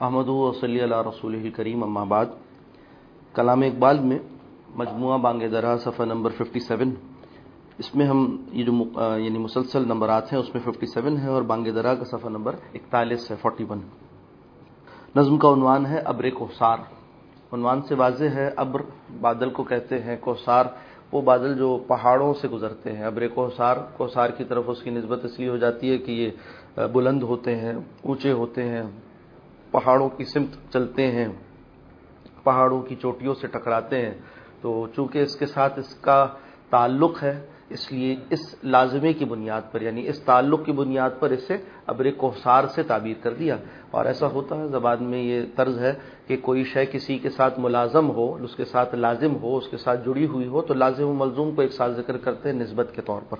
احمد و صلی اللہ رسول کریم اما بعد. کلام اقبال میں مجموعہ بانگ درا صفحہ نمبر 57 اس میں ہم یہ جو یعنی مسلسل نمبرات ہیں، اس میں 57 ہے اور بانگ درا کا صفحہ نمبر اکتالیس ہے 41 نظم کا عنوان ہے ابر کوسار عنوان سے واضح ہے ابر بادل کو کہتے ہیں کوسار وہ بادل جو پہاڑوں سے گزرتے ہیں. ابر کوسار کوسار کی طرف اس کی نسبت اس لیے ہو جاتی ہے کہ یہ بلند ہوتے ہیں، اونچے ہوتے ہیں پہاڑوں کی سمت چلتے ہیں، پہاڑوں کی چوٹیوں سے ٹکراتے ہیں۔ تو چونکہ اس کے ساتھ اس کا تعلق ہے، اس لیے اس لازمے کی بنیاد پر یعنی اس تعلق کی بنیاد پر اسے ابر کوسار سے تعبیر کر دیا۔ اور ایسا ہوتا ہے، زبان میں یہ طرز ہے کہ کوئی شے کسی کے ساتھ ملازم ہو، اس کے ساتھ لازم ہو، اس کے ساتھ جڑی ہوئی ہو، تو لازم و ملزوم کو ایک ساتھ ذکر کرتے ہیں نسبت کے طور پر۔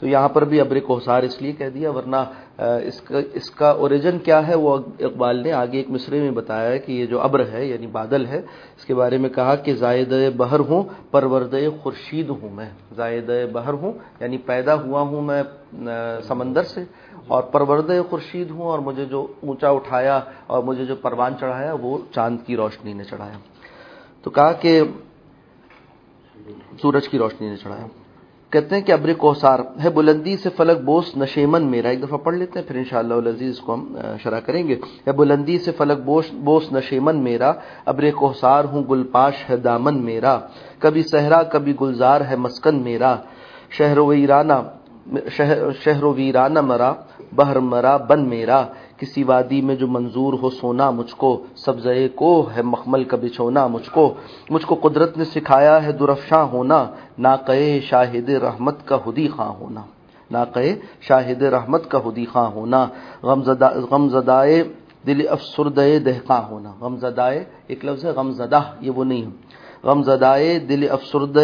تو یہاں پر بھی ابر کوسار اس لیے کہہ دیا، ورنہ اس کا اس کا اوریجن کیا ہے؟ وہ اقبال نے آگے ایک مصرے میں بتایا ہے کہ یہ جو ابر ہے یعنی بادل ہے، اس کے بارے میں کہا کہ زائد بہر ہوں، پرورد خورشید ہوں میں، زائد بہر ہوں یعنی پیدا ہوا ہوں میں سمندر سے، اور پرورد خورشید ہوں، اور مجھے جو اونچا اٹھایا اور مجھے جو پروان چڑھایا، وہ چاند کی روشنی نے چڑھایا۔ تو کہا کہ سورج کی روشنی نے چڑھایا۔ کہتے ہیں کہ ابر کوسار ہے بلندی سے فلک بوس نشیمن میرا، ایک دفعہ پڑھ لیتے ہیں، پھر انشاءاللہ العزیز کو ہم شرح کریں گے۔ ہے بلندی سے فلک بوس بوس نشیمن میرا، ابر کوسار ہوں گل پاش ہے دامن میرا۔ کبھی صحرا، کبھی گلزار ہے مسکن میرا۔ شہر و ویرانہ، شہر و ویرانہ مرا بہر مرا، بن میرا۔ کسی وادی میں جو منظور ہو سونا مجھ کو سبزے کو ہے مخمل کا بچھونا مجھ کو۔ مجھ کو قدرت نے سکھایا ہے درفشاں ہونا نہ شاہد رحمت کا ہدی خاں ہونا۔ نہ شاہد رحمت کا ہدی خاں ہونا۔ غم زدائے دل افسرد دہقاں ہونا۔ غم زدائے، ایک لفظ ہے، غم زدہ، یہ وہ نہیں۔ غم زدائے دل افسرد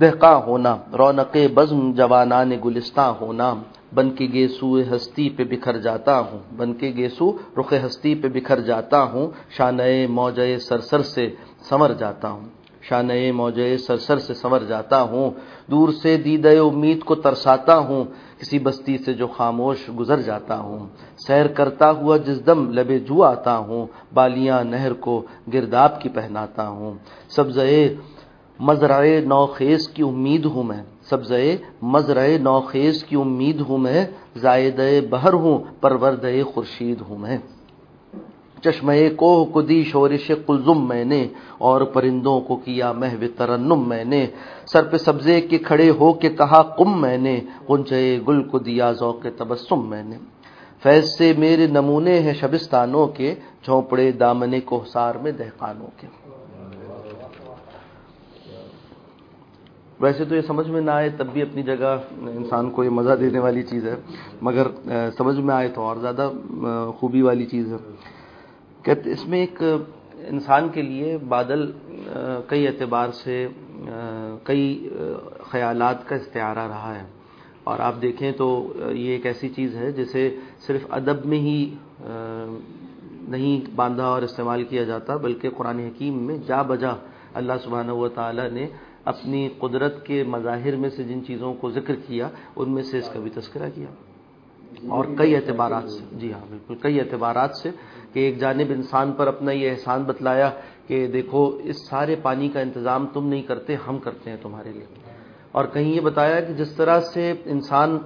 دہقاں ہونا۔ رونق بزم جوانان گلستان ہونا۔ بن کے گیسو ہستی پہ بکھر جاتا ہوں۔ بن کے گیسو رخ ہستی پہ بکھر جاتا ہوں۔ شانئے موجے سرسر سے سمر جاتا ہوں۔ شانئے موجے سرسر سے سمر جاتا ہوں۔ دور سے دید امید کو ترساتا ہوں۔ کسی بستی سے جو خاموش گزر جاتا ہوں۔ سیر کرتا ہوا جس دم لبے جو آتا ہوں۔ بالیاں نہر کو گرداب کی پہناتا ہوں۔ سبزے مزرائے نوخیز کی امید ہوں میں۔ سبزے مزرائے نوخیز کی امید ہوں میں زائد بہر ہوں پرورد خورشید ہوں میں۔ چشمہ کوہ کو دی شورش کلزم میں نے، اور پرندوں کو کیا محو ترنم میں نے۔ سر پہ سبزے کے کھڑے ہو کے کہا کم میں نے کنچے گل کو دیا ذوق تبسم میں نے۔ فیض سے میرے نمونے ہیں شبستانوں کے، جھونپڑے دامنے کو سار میں دہقانوں کے۔ ویسے تو یہ سمجھ میں نہ آئے تب بھی اپنی جگہ انسان کو یہ مزہ دینے والی چیز ہے، مگر سمجھ میں آئے تو اور زیادہ خوبی والی چیز ہے۔ کہتے، اس میں ایک، انسان کے لیے بادل کئی اعتبار سے کئی خیالات کا استعارہ رہا ہے۔ اور آپ دیکھیں تو یہ ایک ایسی چیز ہے جسے صرف ادب میں ہی نہیں باندھا اور استعمال کیا جاتا، بلکہ قرآن حکیم میں جا بجا اللہ سبحانہ و تعالی نے اپنی قدرت کے مظاہر میں سے جن چیزوں کو ذکر کیا، ان میں سے اس کا بھی تذکرہ کیا۔ اور کئی اعتبارات سے۔ جی ہاں بالکل۔ کئی اعتبارات سے کہ ایک جانب انسان پر اپنا یہ احسان بتلایا کہ دیکھو، اس سارے پانی کا انتظام تم نہیں کرتے، ہم کرتے ہیں تمہارے لیے۔ اور کہیں یہ بتایا کہ جس طرح سے انسان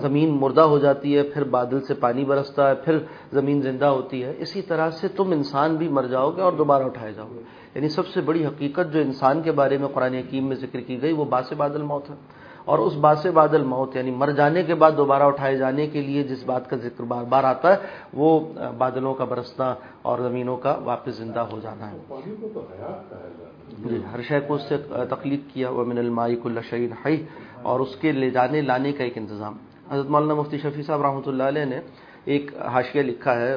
زمین مردہ ہو جاتی ہے، پھر بادل سے پانی برستا ہے، پھر زمین زندہ ہوتی ہے، اسی طرح سے تم انسان بھی مر جاؤ گے اور دوبارہ اٹھائے جاؤ گے۔ یعنی سب سے بڑی حقیقت جو انسان کے بارے میں قرآن حکیم میں ذکر کی گئی، وہ باس بادل موت ہے۔ اور اس بات سے بادل موت یعنی مر جانے کے بعد دوبارہ اٹھائے جانے کے لیے جس بات کا ذکر بار بار آتا ہے، وہ بادلوں کا برسنا اور زمینوں کا واپس زندہ ہو جانا ہے۔ جی ہر شے کو اس سے تخلیق کیا وہ من المائک الشعین حی اور اس کے لے جانے، لانے کا ایک انتظام۔ حضرت مولانا مفتی شفیع صاحب رحمۃ اللہ علیہ نے ایک حاشیہ لکھا ہے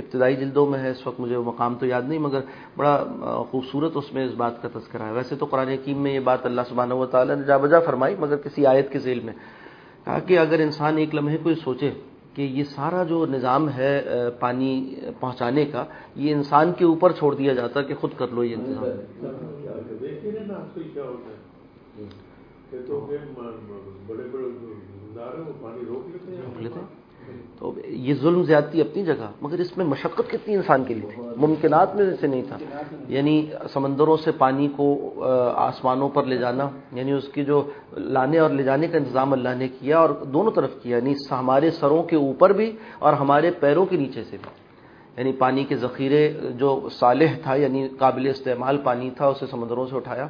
ابتدائی جلدوں میں ہے اس وقت مجھے وہ مقام تو یاد نہیں مگر بڑا خوبصورت اس میں اس بات کا تذکرہ ہے۔ ویسے تو قرآن حکیم میں یہ بات اللہ سبحانہ و تعالیٰ نے جا بجا فرمائی مگر کسی آیت کے ذیل میں۔ کہا کہ اگر انسان ایک لمحے کو سوچے کہ یہ سارا جو نظام ہے پانی پہنچانے کا یہ انسان کے اوپر چھوڑ دیا جاتا کہ خود کر لو یہ انتظام۔ تو یہ ظلم زیادتی اپنی جگہ، مگر اس میں مشقت کتنی انسان کے لیے تھی؟ ممکنات میں سے نہیں تھا۔ یعنی سمندروں سے پانی کو آسمانوں پر لے جانا یعنی اس کی جو لانے اور لے جانے کا انتظام اللہ نے کیا اور دونوں طرف کیا یعنی ہمارے سروں کے اوپر بھی اور ہمارے پیروں کے نیچے سے بھی۔ یعنی پانی کے ذخیرے، جو صالح تھا یعنی قابل استعمال پانی تھا، اسے سمندروں سے اٹھایا،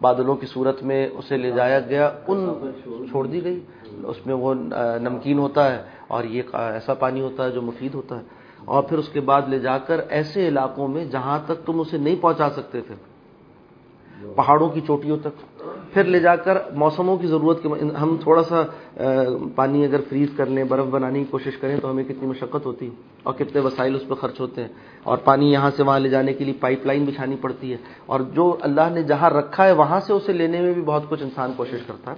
بادلوں کی صورت میں اسے لے جایا گیا، ان چھوڑ دی گئی۔ اس میں وہ نمکین ہوتا ہے اور یہ ایسا پانی ہوتا ہے جو مفید ہوتا ہے۔ اور پھر اس کے بعد لے جا کر ایسے علاقوں میں جہاں تک تم اسے نہیں پہنچا سکتے تھے پہاڑوں کی چوٹیوں تک۔ پھر لے جا کر موسموں کی ضرورت کے ہم تھوڑا سا پانی اگر فریز کر لیں، برف بنانے کی کوشش کریں تو ہمیں کتنی مشقت ہوتی ہے اور کتنے وسائل اس پہ خرچ ہوتے ہیں۔ اور پانی یہاں سے وہاں لے جانے کے لیے پائپ لائن بچھانی پڑتی ہے۔ اور جو اللہ نے جہاں رکھا ہے وہاں سے اسے لینے میں بھی بہت کچھ انسان کوشش کرتا ہے۔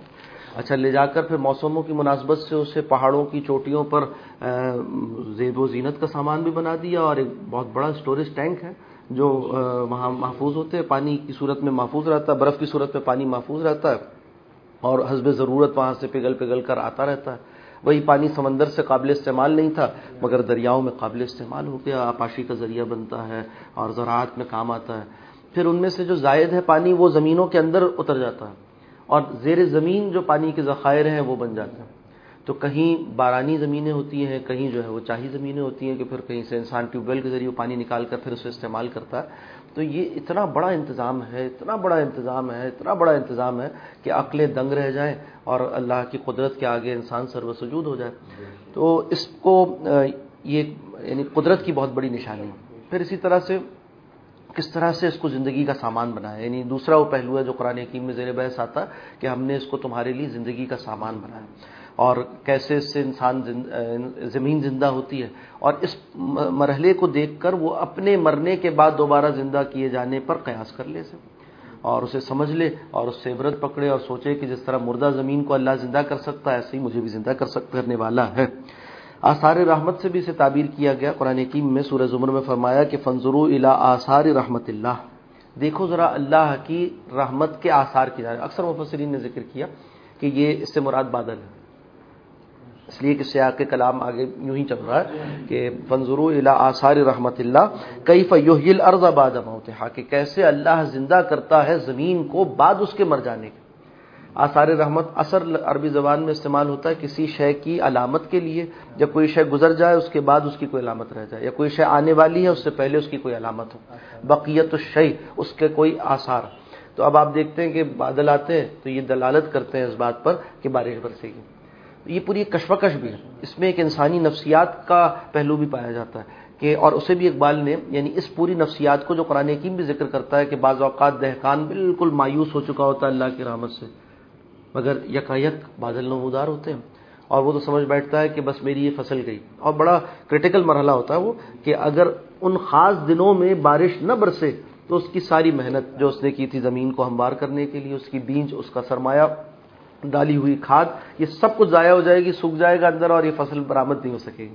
اچھا لے جا کر پھر موسموں کی مناسبت سے اسے پہاڑوں کی چوٹیوں پر زیب و زینت کا سامان بھی بنا دیا اور ایک بہت بڑا اسٹوریج ٹینک ہے جو وہاں محفوظ ہوتے ہیں، پانی کی صورت میں محفوظ رہتا ہے، برف کی صورت میں پانی محفوظ رہتا ہے اور حسب ضرورت وہاں سے پگھل پگھل کر آتا رہتا ہے۔ وہی پانی سمندر سے قابل استعمال نہیں تھا، مگر دریاؤں میں قابل استعمال ہو گیا، آپاشی کا ذریعہ بنتا ہے اور زراعت میں کام آتا ہے۔ پھر ان میں سے جو زائد ہے پانی، وہ زمینوں کے اندر اتر جاتا ہے۔ اور زیر زمین جو پانی کے ذخائر ہیں وہ بن جاتے ہیں۔ تو کہیں بارانی زمینیں ہوتی ہیں، کہیں جو ہے وہ چاہی زمینیں ہوتی ہیں کہ پھر کہیں سے انسان ٹیوب ویل کے ذریعے پانی نکال کر پھر اسے استعمال کرتا ہے۔ تو یہ اتنا بڑا انتظام ہے، اتنا بڑا انتظام ہے، اتنا بڑا انتظام ہے کہ عقلیں دنگ رہ جائیں اور اللہ کی قدرت کے آگے انسان سر سجود ہو جائے۔ تو اس کو یہ یعنی قدرت کی بہت بڑی نشانی۔ پھر اسی طرح سے کس طرح سے اس کو زندگی کا سامان بنایا یعنی دوسرا وہ پہلو ہے جو قرآن حکیم میں زیر بحث آتا کہ ہم نے اس کو تمہارے لیے زندگی کا سامان بنایا اور کیسے اس سے انسان زمین زندہ ہوتی ہے اور اس مرحلے کو دیکھ کر وہ اپنے مرنے کے بعد دوبارہ زندہ کیے جانے پر قیاس کر لے سکے اور اسے سمجھ لے اور اس سے عبرت پکڑے اور سوچے کہ جس طرح مردہ زمین کو اللہ زندہ کر سکتا ہے، ایسے ہی مجھے بھی زندہ کر سکتا کرنے والا ہے۔ آثار رحمت سے بھی اسے تعبیر کیا گیا قرآن حکیم میں سورہ زمر میں فرمایا کہ فنظرو الا آثار رحمت اللہ۔ دیکھو ذرا اللہ کی رحمت کے آثار کی جانب۔ اکثر مفسرین نے ذکر کیا کہ یہ اس سے مراد بادل ہے۔ اس لیے کہ سیاح کے کلام آگے یوں ہی چل رہا ہے کہ فنظرو الا آثار رحمت اللہ۔ کئی فیوہل ارض آباد ہوتے کہ کیسے اللہ زندہ کرتا ہے زمین کو بعد اس کے مر جانے کے۔ آثار رحمت اثر عربی زبان میں استعمال ہوتا ہے کسی شے کی علامت کے لیے، جب کوئی شے گزر جائے اس کے بعد اس کی کوئی علامت رہ جائے، یا کوئی شے آنے والی ہے اس سے پہلے اس کی کوئی علامت ہو۔ بقیت الشی اس کے کوئی آثار۔ تو اب آپ دیکھتے ہیں کہ بادل آتے ہیں تو یہ دلالت کرتے ہیں اس بات پر کہ بارش برسے گی یہ پوری کشمکش بھی ہے۔ اس میں ایک انسانی نفسیات کا پہلو بھی پایا جاتا ہے کہ، اور اسے بھی اقبال نے یعنی اس پوری نفسیات کو جو قرآن حکیم بھی ذکر کرتا ہے کہ بعض اوقات دہقان بالکل مایوس ہو چکا ہوتا ہے اللہ کی رحمت سے۔ مگر یکایک بادل نمودار ہوتے ہیں۔ اور وہ تو سمجھ بیٹھتا ہے کہ بس میری یہ فصل گئی۔ اور بڑا کرٹیکل مرحلہ ہوتا ہے وہ کہ اگر ان خاص دنوں میں بارش نہ برسے تو اس کی ساری محنت جو اس نے کی تھی زمین کو ہموار کرنے کے لیے، اس کی بیج اس کا سرمایہ، ڈالی ہوئی کھاد، یہ سب کچھ ضائع ہو جائے گی، سوکھ جائے گا اندر اور یہ فصل برآمد نہیں ہو سکے گی۔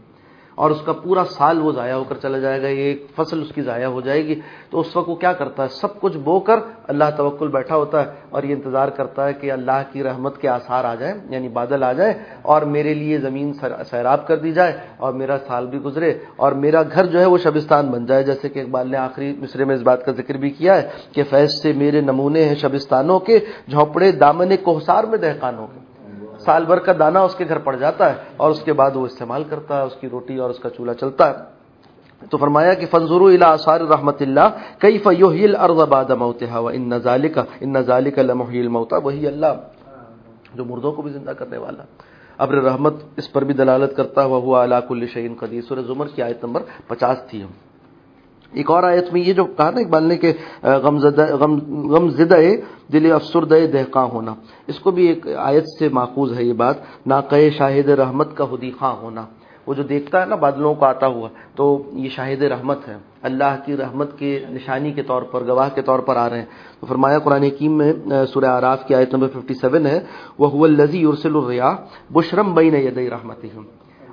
اور اس کا پورا سال وہ ضائع ہو کر چلا جائے گا، یہ ایک فصل اس کی ضائع ہو جائے گی۔ تو اس وقت وہ کیا کرتا ہے؟ سب کچھ بو کر اللہ توکل بیٹھا ہوتا ہے اور یہ انتظار کرتا ہے کہ اللہ کی رحمت کے آثار آ جائیں یعنی بادل آ جائے اور میرے لیے زمین سیراب کر دی جائے اور میرا سال بھی گزرے اور میرا گھر جو ہے وہ شبستان بن جائے۔ جیسے کہ اقبال نے آخری مصرے میں اس بات کا ذکر بھی کیا ہے کہ فیض سے میرے نمونے ہیں شبستانوں کے، جھونپڑے دامن کوہسار میں دہقانوں کے۔ سال بھر کا دانا اس کے گھر پڑ جاتا ہے اور اس کے بعد وہ استعمال کرتا ہے، اس کی روٹی اور اس کا چولہا چلتا ہے۔ تو فرمایا کہ فنظرو الا آثار رحمت اللہ کئی فیوہیل ارض بعد موتها وان ذالک ان ذالک لمحیی الموتى وہی اللہ جو مردوں کو بھی زندہ کرنے والا، ابر رحمت اس پر بھی دلالت کرتا ہوا ہوا علا کل شیء قدیر سورہ زمر کی آیت نمبر 50 تھی ہم۔ ایک اور آیت میں یہ جو کہا نا اقبال نے کہ غم زدہ دل افسردہ دہقاں ہونا۔ اس کو بھی ایک آیت سے ماخوذ ہے یہ بات ناقع شاہد رحمت کا حدی خاں ہونا۔ وہ جو دیکھتا ہے نا بادلوں کو آتا ہوا، تو یہ شاہد رحمت ہے۔ اللہ کی رحمت کے نشانی کے طور پر، گواہ کے طور پر آ رہے ہیں۔ تو فرمایا قرآن حکیم میں سورہ آراف کی آیت نمبر 57 ہے وہ الزی ارسل الریا بشرم بین ید رحمت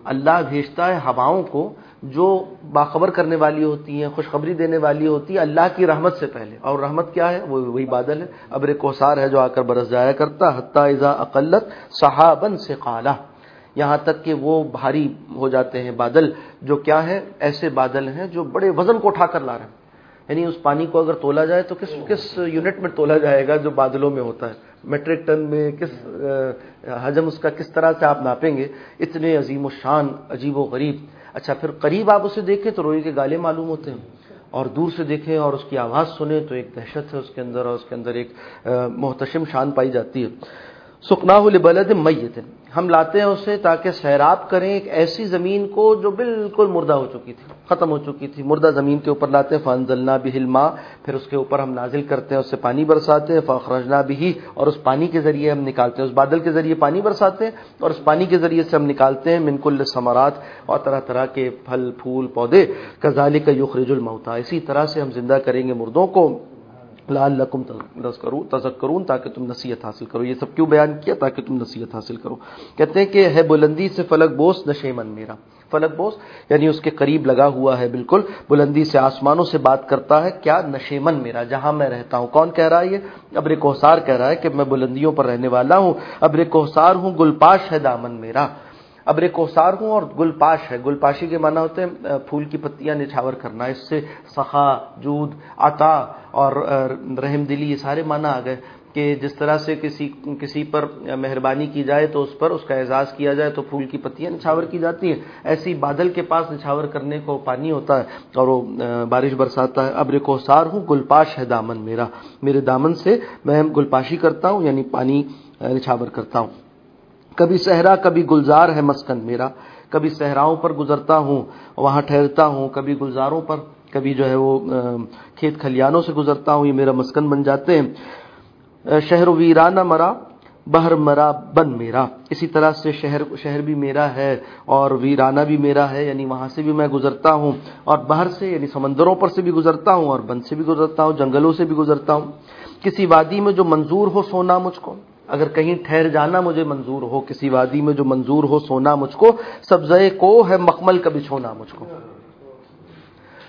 اللہ بھیجتا ہے ہواؤں کو جو باخبر کرنے والی ہوتی ہیں، خوشخبری دینے والی ہوتی ہے اللہ کی رحمت سے پہلے۔ اور رحمت کیا ہے؟ وہ وہی بادل ہے۔ ابر کوسار ہے جو آ کر برس جایا کرتا، حتیٰ اقلت صحابن سے قالا یہاں تک کہ وہ بھاری ہو جاتے ہیں بادل، جو کیا ہے؟ ایسے بادل ہیں جو بڑے وزن کو اٹھا کر لا رہے ہیں۔ یعنی اس پانی کو اگر تولا جائے تو کس کس یونٹ میں تولا جائے گا جو بادلوں میں ہوتا ہے؟ میٹرک ٹن میں کس حجم اس کا کس طرح سے آپ ناپیں گے؟ اتنے عظیم و شان، عجیب و غریب۔ اچھا پھر قریب آپ اسے دیکھیں تو روئی کے گالے معلوم ہوتے ہیں۔ اور دور سے دیکھیں اور اس کی آواز سنیں تو ایک دہشت ہے اس کے اندر اور اس کے اندر ایک محتشم شان پائی جاتی ہے۔ سکنا بلد میت۔ ہم لاتے ہیں اسے تاکہ سیراب کریں ایک ایسی زمین کو جو بالکل مردہ ہو چکی تھی، ختم ہو چکی تھی۔ مردہ زمین کے اوپر لاتے ہیں فن بھی ہلما پھر اس کے اوپر ہم نازل کرتے ہیں، اس سے پانی برساتے ہیں فخرجنا بھی اور اس پانی کے ذریعے ہم نکالتے ہیں، اس بادل کے ذریعے پانی برساتے ہیں۔ اور اس پانی کے ذریعے سے ہم نکالتے ہیں منکل ثمرات۔ اور طرح طرح کے پھل، پھول، پودے۔ کزالی کا یخرج الموتا اسی طرح سے ہم زندہ کریں گے مردوں کو۔ لال لقم تذک کروں تاکہ تم نصیحت حاصل کرو۔ یہ سب کیوں بیان کیا؟ تاکہ تم نصیحت حاصل کرو۔ کہتے ہیں کہ ہے بلندی سے فلک بوس نشے من میرا۔ فلک بوس یعنی اس کے قریب لگا ہوا ہے بالکل، بلندی سے آسمانوں سے بات کرتا ہے، کیا نشے من میرا؟ جہاں میں رہتا ہوں۔ کون کہہ رہا ہے یہ؟ ابر کوسار کہہ رہا ہے کہ میں بلندیوں پر رہنے والا ہوں۔ ابر کوسار ہوں گلپاش ہے دامن میرا۔ ابر کوسار ہوں اور گل پاش ہے۔ گل پاشی کے معنی ہوتے ہیں پھول کی پتیاں نچھاور کرنا، اس سے سخا، جود، عطا اور رحم دلی، یہ سارے معنی آ گئے کہ جس طرح سے کسی کسی پر مہربانی کی جائے تو اس پر اس کا اعزاز کیا جائے تو پھول کی پتیاں نچھاور کی جاتی ہیں۔ ایسی بادل کے پاس نچھاور کرنے کو پانی ہوتا ہے اور وہ بارش برساتا ہے۔ ابر کوسار ہوں گل پاش ہے دامن میرا۔ میرے دامن سے میں گلپاشی کرتا ہوں یعنی پانی نچھاور کرتا ہوں۔ کبھی صحرا، کبھی گلزار ہے مسکن میرا۔ کبھی صحراؤں پر گزرتا ہوں، وہاں ٹھہرتا ہوں۔ کبھی گلزاروں پر، کبھی جو ہے وہ کھیت کھلیانوں سے گزرتا ہوں، یہ میرا مسکن بن جاتے ہیں۔ شہر ویرانہ مرا، بہر مرا بن میرا۔ اسی طرح سے شہر شہر بھی میرا ہے اور ویرانہ بھی میرا ہے یعنی وہاں سے بھی میں گزرتا ہوں۔ اور بہر سے یعنی سمندروں پر سے بھی گزرتا ہوں، اور بن سے بھی گزرتا ہوں، جنگلوں سے بھی گزرتا ہوں۔ کسی وادی میں جو منظور ہو، سونا مجھ کو۔ اگر کہیں ٹھہر جانا مجھے منظور ہو، کسی وادی میں جو منظور ہو، سونا مجھ کو سبزے کو ہے مخمل کا بچھونا مجھ کو۔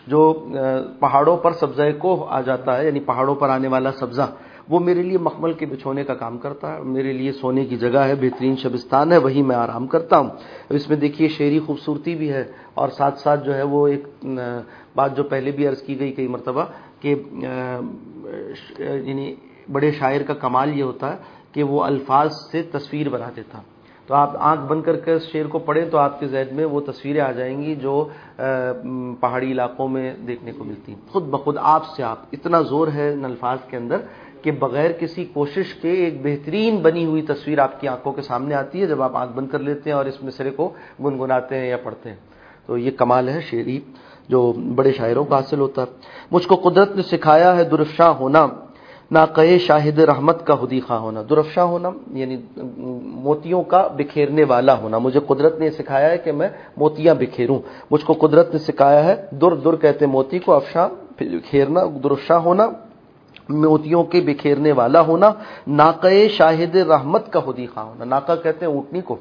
جو پہاڑوں پر سبزے کو آ جاتا ہے یعنی پہاڑوں پر آنے والا سبزہ، وہ میرے لیے مخمل کے بچھونے کا کام کرتا ہے، میرے لیے سونے کی جگہ ہے، بہترین شبستان ہے، وہی میں آرام کرتا ہوں۔ اس میں دیکھیے شعری خوبصورتی بھی ہے اور ساتھ ساتھ جو ہے وہ ایک بات جو پہلے بھی عرض کی گئی کئی مرتبہ کہ یعنی بڑے شاعر کا کمال یہ ہوتا ہے کہ وہ الفاظ سے تصویر بنا دیتا تو آپ آنکھ بند کر کے شعر کو پڑھیں تو آپ کے ذہن میں وہ تصویریں آ جائیں گی جو پہاڑی علاقوں میں دیکھنے کو ملتی۔ ہیں خود بخود آپ سے آپ، اتنا زور ہے ان الفاظ کے اندر کہ بغیر کسی کوشش کے ایک بہترین بنی ہوئی تصویر آپ کی آنکھوں کے سامنے آتی ہے جب آپ آنکھ بند کر لیتے ہیں اور اس مصرے کو گنگناتے ہیں یا پڑھتے ہیں۔ تو یہ کمال ہے شعری جو بڑے شاعروں کا حاصل ہوتا ہے۔ مجھ کو قدرت نے سکھایا ہے درفشاں ہونا۔ ناقے شاہد رحمت کا خودی ہونا، درفشاں ہونا یعنی موتیوں کا بکھیرنے والا ہونا۔ مجھے قدرت نے سکھایا ہے کہ میں موتیاں بکھیروں۔ مجھ کو قدرت نے سکھایا ہے، در در کہتے موتی کو، افشاں بکھیرنا، درفشاں ہونا، موتیوں کے بکھیرنے والا ہونا۔ ناقے شاہد رحمت کا خودی ہونا۔ ناقا کہتے ہیں اونٹنی کو۔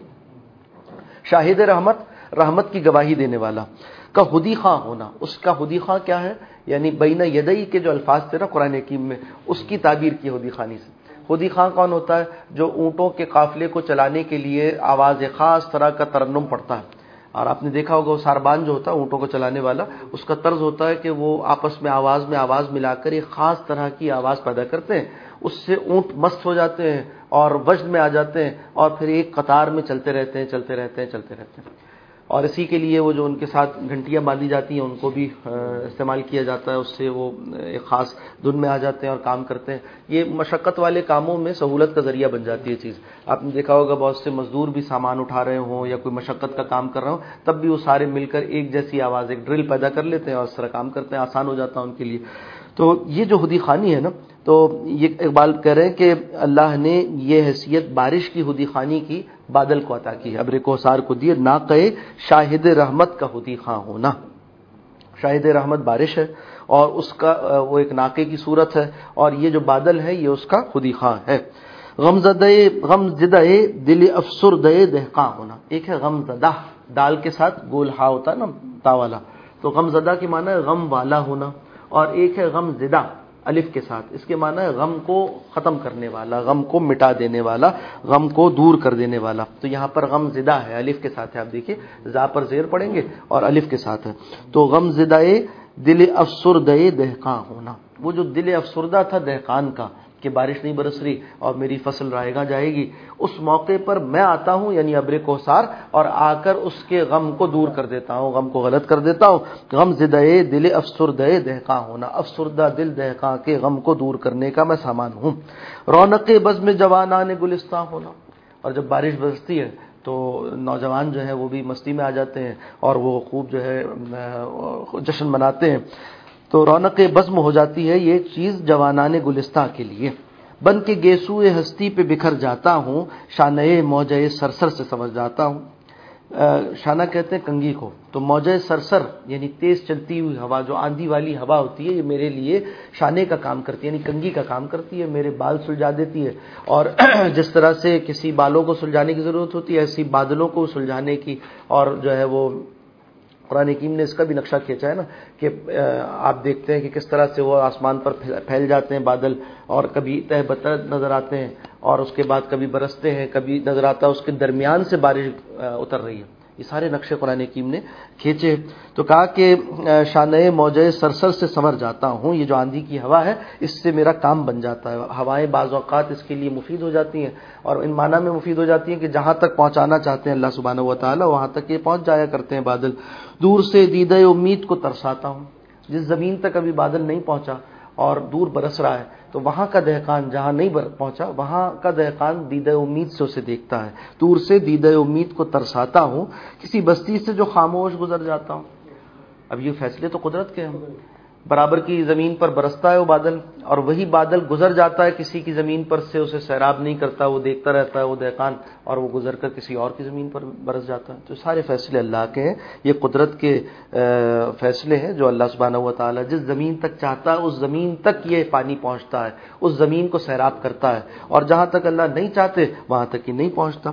شاہد رحمت رحمت کی گواہی دینے والا۔ کا خودی ہونا۔ اس کا خودی کیا ہے؟ یعنی بین یدئی کے جو الفاظ تھے نا قرآن حکیم میں، اس کی تعبیر کی ہودی خانی سے۔ ہودی خان کون ہوتا ہے؟ جو اونٹوں کے قافلے کو چلانے کے لیے آواز خاص طرح کا ترنم پڑتا ہے۔ اور آپ نے دیکھا ہوگا وہ ساربان جو ہوتا ہے، اونٹوں کو چلانے والا، اس کا طرز ہوتا ہے کہ وہ آپس میں آواز میں آواز ملا کر ایک خاص طرح کی آواز پیدا کرتے ہیں۔ اس سے اونٹ مست ہو جاتے ہیں اور وجد میں آ جاتے ہیں اور پھر ایک قطار میں چلتے رہتے ہیں، چلتے رہتے ہیں، چلتے رہتے ہیں۔ اور اسی کے لیے وہ جو ان کے ساتھ گھنٹیاں باندھی جاتی ہیں، ان کو بھی استعمال کیا جاتا ہے، اس سے وہ ایک خاص دن میں آ جاتے ہیں اور کام کرتے ہیں۔ یہ مشقت والے کاموں میں سہولت کا ذریعہ بن جاتی ہے چیز۔ آپ نے دیکھا ہوگا بہت سے مزدور بھی سامان اٹھا رہے ہوں یا کوئی مشقت کا کام کر رہے ہوں، تب بھی وہ سارے مل کر ایک جیسی آواز، ایک ڈرل پیدا کر لیتے ہیں اور اس طرح کام کرتے ہیں، آسان ہو جاتا ہے ان کے لیے۔ تو یہ جو ہدی خانی ہے نا، تو یہ اقبال کہہ رہے ہیں کہ اللہ نے یہ حیثیت بارش کی ہدی خانی کی، بادل کو عطا کی ابر کو سار کو دیے، نہ کہ شاہد رحمت کا ہدی خاں ہونا۔ شاہد رحمت بارش ہے اور اس کا، وہ ایک ناقے کی صورت ہے اور یہ جو بادل ہے، یہ اس کا خودی خاں ہے۔ غم زدہ غم زدہ، دل افسر دے دہقاں ہونا۔ ایک ہے غم زدہ، دال کے ساتھ گول ہا ہوتا ہے نا، تا والا۔ تو غم زدہ کی معنی ہے غم والا ہونا۔ اور ایک ہے غم زدہ، الف کے ساتھ۔ اس کے معنی ہے غم کو ختم کرنے والا، غم کو مٹا دینے والا، غم کو دور کر دینے والا۔ تو یہاں پر غم زدہ ہے، الف کے ساتھ ہے۔ آپ دیکھیے، زا پر زیر پڑیں گے اور الف کے ساتھ ہے۔ تو غم زدہ دل افسردہ دہقاں ہونا۔ وہ جو دل افسردہ تھا دہقان کا کہ بارش نہیں برس رہی اور میری فصل رائے گا جائے گی، اس موقع پر میں آتا ہوں یعنی ابر کوسار اور آ کر اس کے غم کو دور کر دیتا ہوں، غم کو غلط کر دیتا ہوں۔ غم زدے دل، افسردہ دہکاں ہونا، افسردہ دل دہکاں کے غم کو دور کرنے کا میں سامان ہوں۔ رونق بز میں جوانان گلستان ہونا۔ اور جب بارش برستی ہے تو نوجوان جو ہے وہ بھی مستی میں آ جاتے ہیں، اور وہ خوب جو ہے جشن مناتے ہیں۔ تو رونق بزم ہو جاتی ہے یہ چیز جوانان گلستہ کے لیے۔ بن کے گیسو ہستی پہ بکھر جاتا ہوں شانہ موج سرسر سے سمجھ جاتا ہوں۔ شانہ کہتے ہیں کنگھی کو۔ تو موج سرسر یعنی تیز چلتی ہوئی ہوا، جو آندھی والی ہوا ہوتی ہے، یہ میرے لیے شانے کا کام کرتی ہے یعنی کنگھی کا کام کرتی ہے، میرے بال سلجھا دیتی ہے۔ اور جس طرح سے کسی بالوں کو سلجھانے کی ضرورت ہوتی ہے، ایسی بادلوں کو سلجھانے کی، اور جو ہے وہ قرآن حکیم نے اس کا بھی نقشہ کھینچا ہے نا کہ آپ دیکھتے ہیں کہ کس طرح سے وہ آسمان پر پھیل جاتے ہیں بادل اور کبھی تہ بتر نظر آتے ہیں اور اس کے بعد کبھی برستے ہیں، کبھی نظر آتا ہے اس کے درمیان سے بارش اتر رہی ہے۔ یہ سارے نقشے قرآن حکیم نے کھینچے تو کہا کہ شان موج سرسر سے سمر جاتا ہوں، یہ جو آندھی کی ہوا ہے، اس سے میرا کام بن جاتا ہے۔ ہوائیں بعض اوقات اس کے لیے مفید ہو جاتی ہیں اور ان معنی میں مفید ہو جاتی ہیں کہ جہاں تک پہنچانا چاہتے ہیں اللہ سبحانہ و تعالیٰ، وہاں تک یہ پہنچ جایا کرتے ہیں بادل۔ دور سے دید امید کو ترساتا ہوں۔ جس زمین تک ابھی بادل نہیں پہنچا اور دور برس رہا ہے، تو وہاں کا دہقان جہاں نہیں پہنچا، وہاں کا دہقان دید امید سے اسے دیکھتا ہے۔ دور سے دید امید کو ترساتا ہوں، کسی بستی سے جو خاموش گزر جاتا ہوں۔ اب یہ فیصلے تو قدرت کے ہیں۔ برابر کی زمین پر برستا ہے وہ بادل، اور وہی بادل گزر جاتا ہے کسی کی زمین پر سے، اسے سیراب نہیں کرتا، وہ دیکھتا رہتا ہے، وہ دہقان، اور وہ گزر کر کسی اور کی زمین پر برس جاتا ہے۔ تو سارے فیصلے اللہ کے ہیں۔ یہ قدرت کے فیصلے ہیں جو اللہ سبحانہ ہوا تعالیٰ جس زمین تک چاہتا ہے، اس زمین تک یہ پانی پہنچتا ہے، اس زمین کو سیراب کرتا ہے۔ اور جہاں تک اللہ نہیں چاہتے، وہاں تک ہی نہیں پہنچتا۔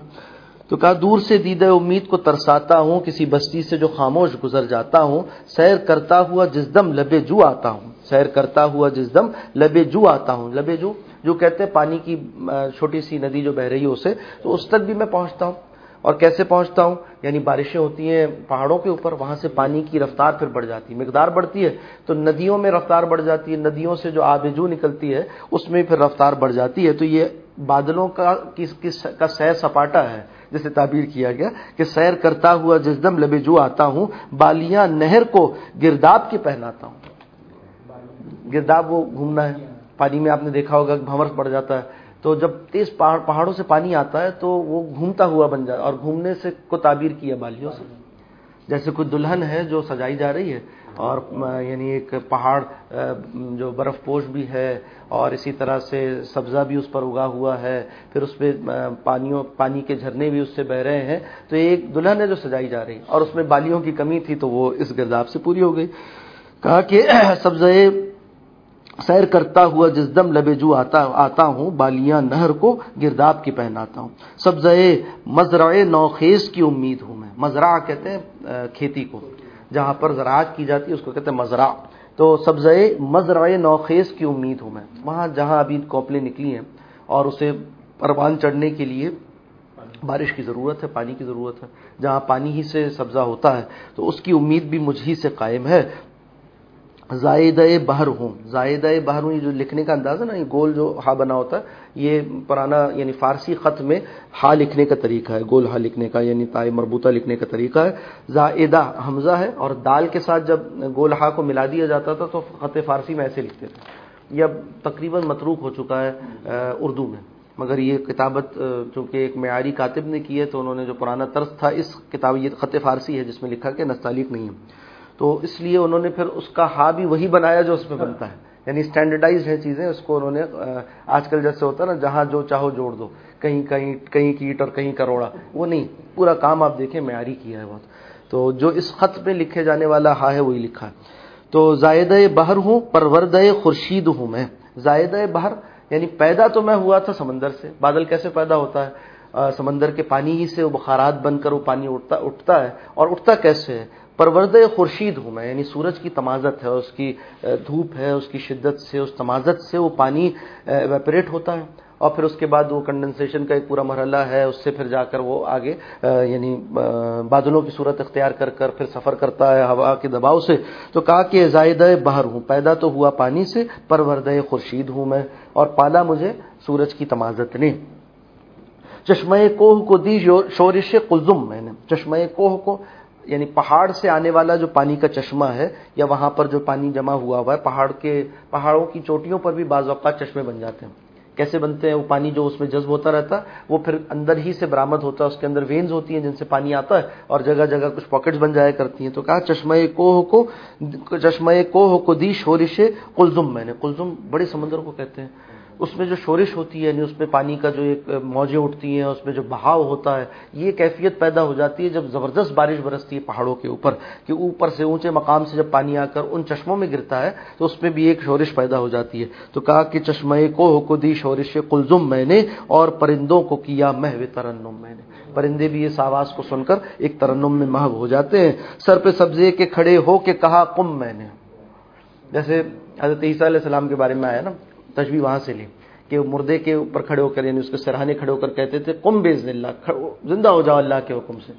تو کہا دور سے دید امید کو ترساتا ہوں، کسی بستی سے جو خاموش گزر جاتا ہوں، سیر کرتا ہوا جس دم لبے جو آتا ہوں۔ سیر کرتا ہوا جس دم لبے جو آتا ہوں۔ لبے جو جو کہتے ہیں پانی کی چھوٹی سی ندی جو بہ رہی ہے اسے، تو اس تک بھی میں پہنچتا ہوں۔ اور کیسے پہنچتا ہوں؟ یعنی بارشیں ہوتی ہیں پہاڑوں کے اوپر، وہاں سے پانی کی رفتار پھر بڑھ جاتی ہے۔ مقدار بڑھتی ہے تو ندیوں میں رفتار بڑھ جاتی ہے، ندیوں سے جو آب جو نکلتی ہے، اس میں پھر رفتار بڑھ جاتی ہے۔ تو یہ بادلوں کا، کس کس، کا سیر سپاٹا ہے۔ جسے تعبیر کیا گیا کہ سیر کرتا ہوا جس دم لبے جو آتا ہوں، بالیاں نہر کو گرداب کی پہناتا ہوں۔ گرداب وہ گھومنا ہے۔ پانی میں آپ نے دیکھا ہوگا بھنور پڑ جاتا ہے۔ تو جب تیز پہاڑ، پہاڑوں سے پانی آتا ہے تو وہ گھومتا ہوا بن جاتا اور گھومنے سے کو تعبیر کیا بالیوں سے۔ جیسے کوئی دلہن ہے جو سجائی جا رہی ہے اور یعنی ایک پہاڑ جو برف پوش بھی ہے، اور اسی طرح سے سبزہ بھی اس پر اگا ہوا ہے، پھر اس پہ پانیوں، پانی کے جھرنے بھی اس سے بہ رہے ہیں، تو ایک دلہن ہے جو سجائی جا رہی، اور اس میں بالیوں کی کمی تھی تو وہ اس گرداب سے پوری ہو گئی۔ کہا کہ سبزہ سیر کرتا ہوا جس دم لبے جو آتا آتا ہوں، بالیاں نہر کو گرداب کی پہناتا ہوں۔ سبزہ مزرع نوخیز کی امید ہوں میں۔ مزرع کہتے ہیں کھیتی کو۔ جہاں پر زراعت کی جاتی ہے، اس کو کہتے ہیں مزرع تو سبزہ مزرع نوخیز کی امید ہوں میں۔ وہاں جہاں ابھی کوپلیں نکلی ہیں اور اسے پروان چڑھنے کے لیے بارش کی ضرورت ہے، پانی کی ضرورت ہے، جہاں پانی ہی سے سبزہ ہوتا ہے، تو اس کی امید بھی مجھ ہی سے قائم ہے۔ زائد بہر ہوں۔ زائد بہر ہوں، یہ جو لکھنے کا انداز ہے نا، یہ گول جو ہا بنا ہوتا ہے، یہ پرانا یعنی فارسی خط میں ہا لکھنے کا طریقہ ہے۔ گول ہا لکھنے کا یعنی تائے مربوطہ لکھنے کا طریقہ ہے۔ زائدہ حمزہ ہے اور دال کے ساتھ جب گول ہا کو ملا دیا جاتا تھا تو خط فارسی میں ایسے لکھتے تھے۔ یہ اب تقریباً متروک ہو چکا ہے اردو میں۔ مگر یہ کتابت چونکہ ایک معیاری کاتب نے کی ہے تو انہوں نے جو پرانا طرز تھا، اس کتاب یہ خط فارسی ہے جس میں لکھا کہ نستعلیق نہیں ہے۔ تو اس لیے انہوں نے پھر اس کا ہا بھی وہی بنایا جو اس میں بنتا ہے۔ یعنی اسٹینڈرڈائز ہے چیزیں اس کو انہوں نے آج کل جیسے ہوتا ہے نا جہاں جو چاہو جوڑ دو۔ کہیں کہیں کہیں کیٹ اور کہیں کروڑا۔ وہ نہیں پورا کام آپ دیکھیں معیاری کیا ہے بہت۔ تو جو اس خط میں لکھے جانے والا ہا ہے وہی لکھا ہے۔ تو زائد بہر ہوں پرورد خورشید ہوں میں۔ زائد بہر یعنی پیدا تو میں ہوا تھا سمندر سے۔ بادل کیسے پیدا ہوتا ہے؟ سمندر کے پانی ہی سے وہ بخارات بن کر وہ پانی اٹھتا اٹھتا ہے۔ اور اٹھتا کیسے ہے؟ پرورد خورشید ہوں میں یعنی سورج کی تمازت ہے، اس کی دھوپ ہے، اس کی شدت سے، اس تمازت سے وہ پانی ویپریٹ ہوتا ہے اور پھر اس کے بعد وہ کنڈنسیشن کا ایک پورا مرحلہ ہے، اس سے پھر جا کر وہ آگے یعنی بادلوں کی صورت اختیار کر کر پھر سفر کرتا ہے ہوا کے دباؤ سے۔ تو کہا کہ زائد بہر ہوں، پیدا تو ہوا پانی سے پرورد خورشید ہوں میں اور پالا مجھے سورج کی تمازت نے۔ چشمہ کوہ کو دی شورش قلزم میں نے، چشمہ کوہ کو یعنی پہاڑ سے آنے والا جو پانی کا چشمہ ہے یا وہاں پر جو پانی جمع ہوا ہوا ہے، پہاڑ کے پہاڑوں کی چوٹیوں پر بھی بعض اوقات چشمے بن جاتے ہیں۔ کیسے بنتے ہیں؟ وہ پانی جو اس میں جذب ہوتا رہتا ہے وہ پھر اندر ہی سے برامد ہوتا ہے، اس کے اندر وینز ہوتی ہیں جن سے پانی آتا ہے اور جگہ جگہ کچھ پاکٹس بن جایا کرتی ہیں۔ تو کہا، چشمہ کوہ کو چشمہ کوہ کو دی شورش کلزم میں نے کلزم بڑے سمندر کو کہتے ہیں۔ اس میں جو شورش ہوتی ہے یعنی اس میں پانی کا جو ایک موجیں اٹھتی ہیں، اس میں جو بہاؤ ہوتا ہے، یہ کیفیت پیدا ہو جاتی ہے جب زبردست بارش برستی ہے پہاڑوں کے اوپر، کہ اوپر سے اونچے مقام سے جب پانی آ کر ان چشموں میں گرتا ہے، تو اس میں بھی ایک شورش پیدا ہو جاتی ہے۔ تو کہا کہ چشمہ کو کو دی شورش کلزم میں نے، اور پرندوں کو کیا محو ترنم میں نے۔ پرندے بھی اس آواز کو سن کر ایک ترنم میں محو ہو جاتے ہیں۔ سر پہ سبزے کے کھڑے ہو کے کہا کم میں نے۔ جیسے حضرت عیسیٰ علیہ السلام کے بارے میں آیا نا تجوی وہاں سے لی، کہ مردے کے اوپر کھڑے ہو کر یعنی اس کے سرحانے کھڑے ہو کر کہتے تھے کم بیز اللہ زندہ ہو جاؤ اللہ کے حکم سے۔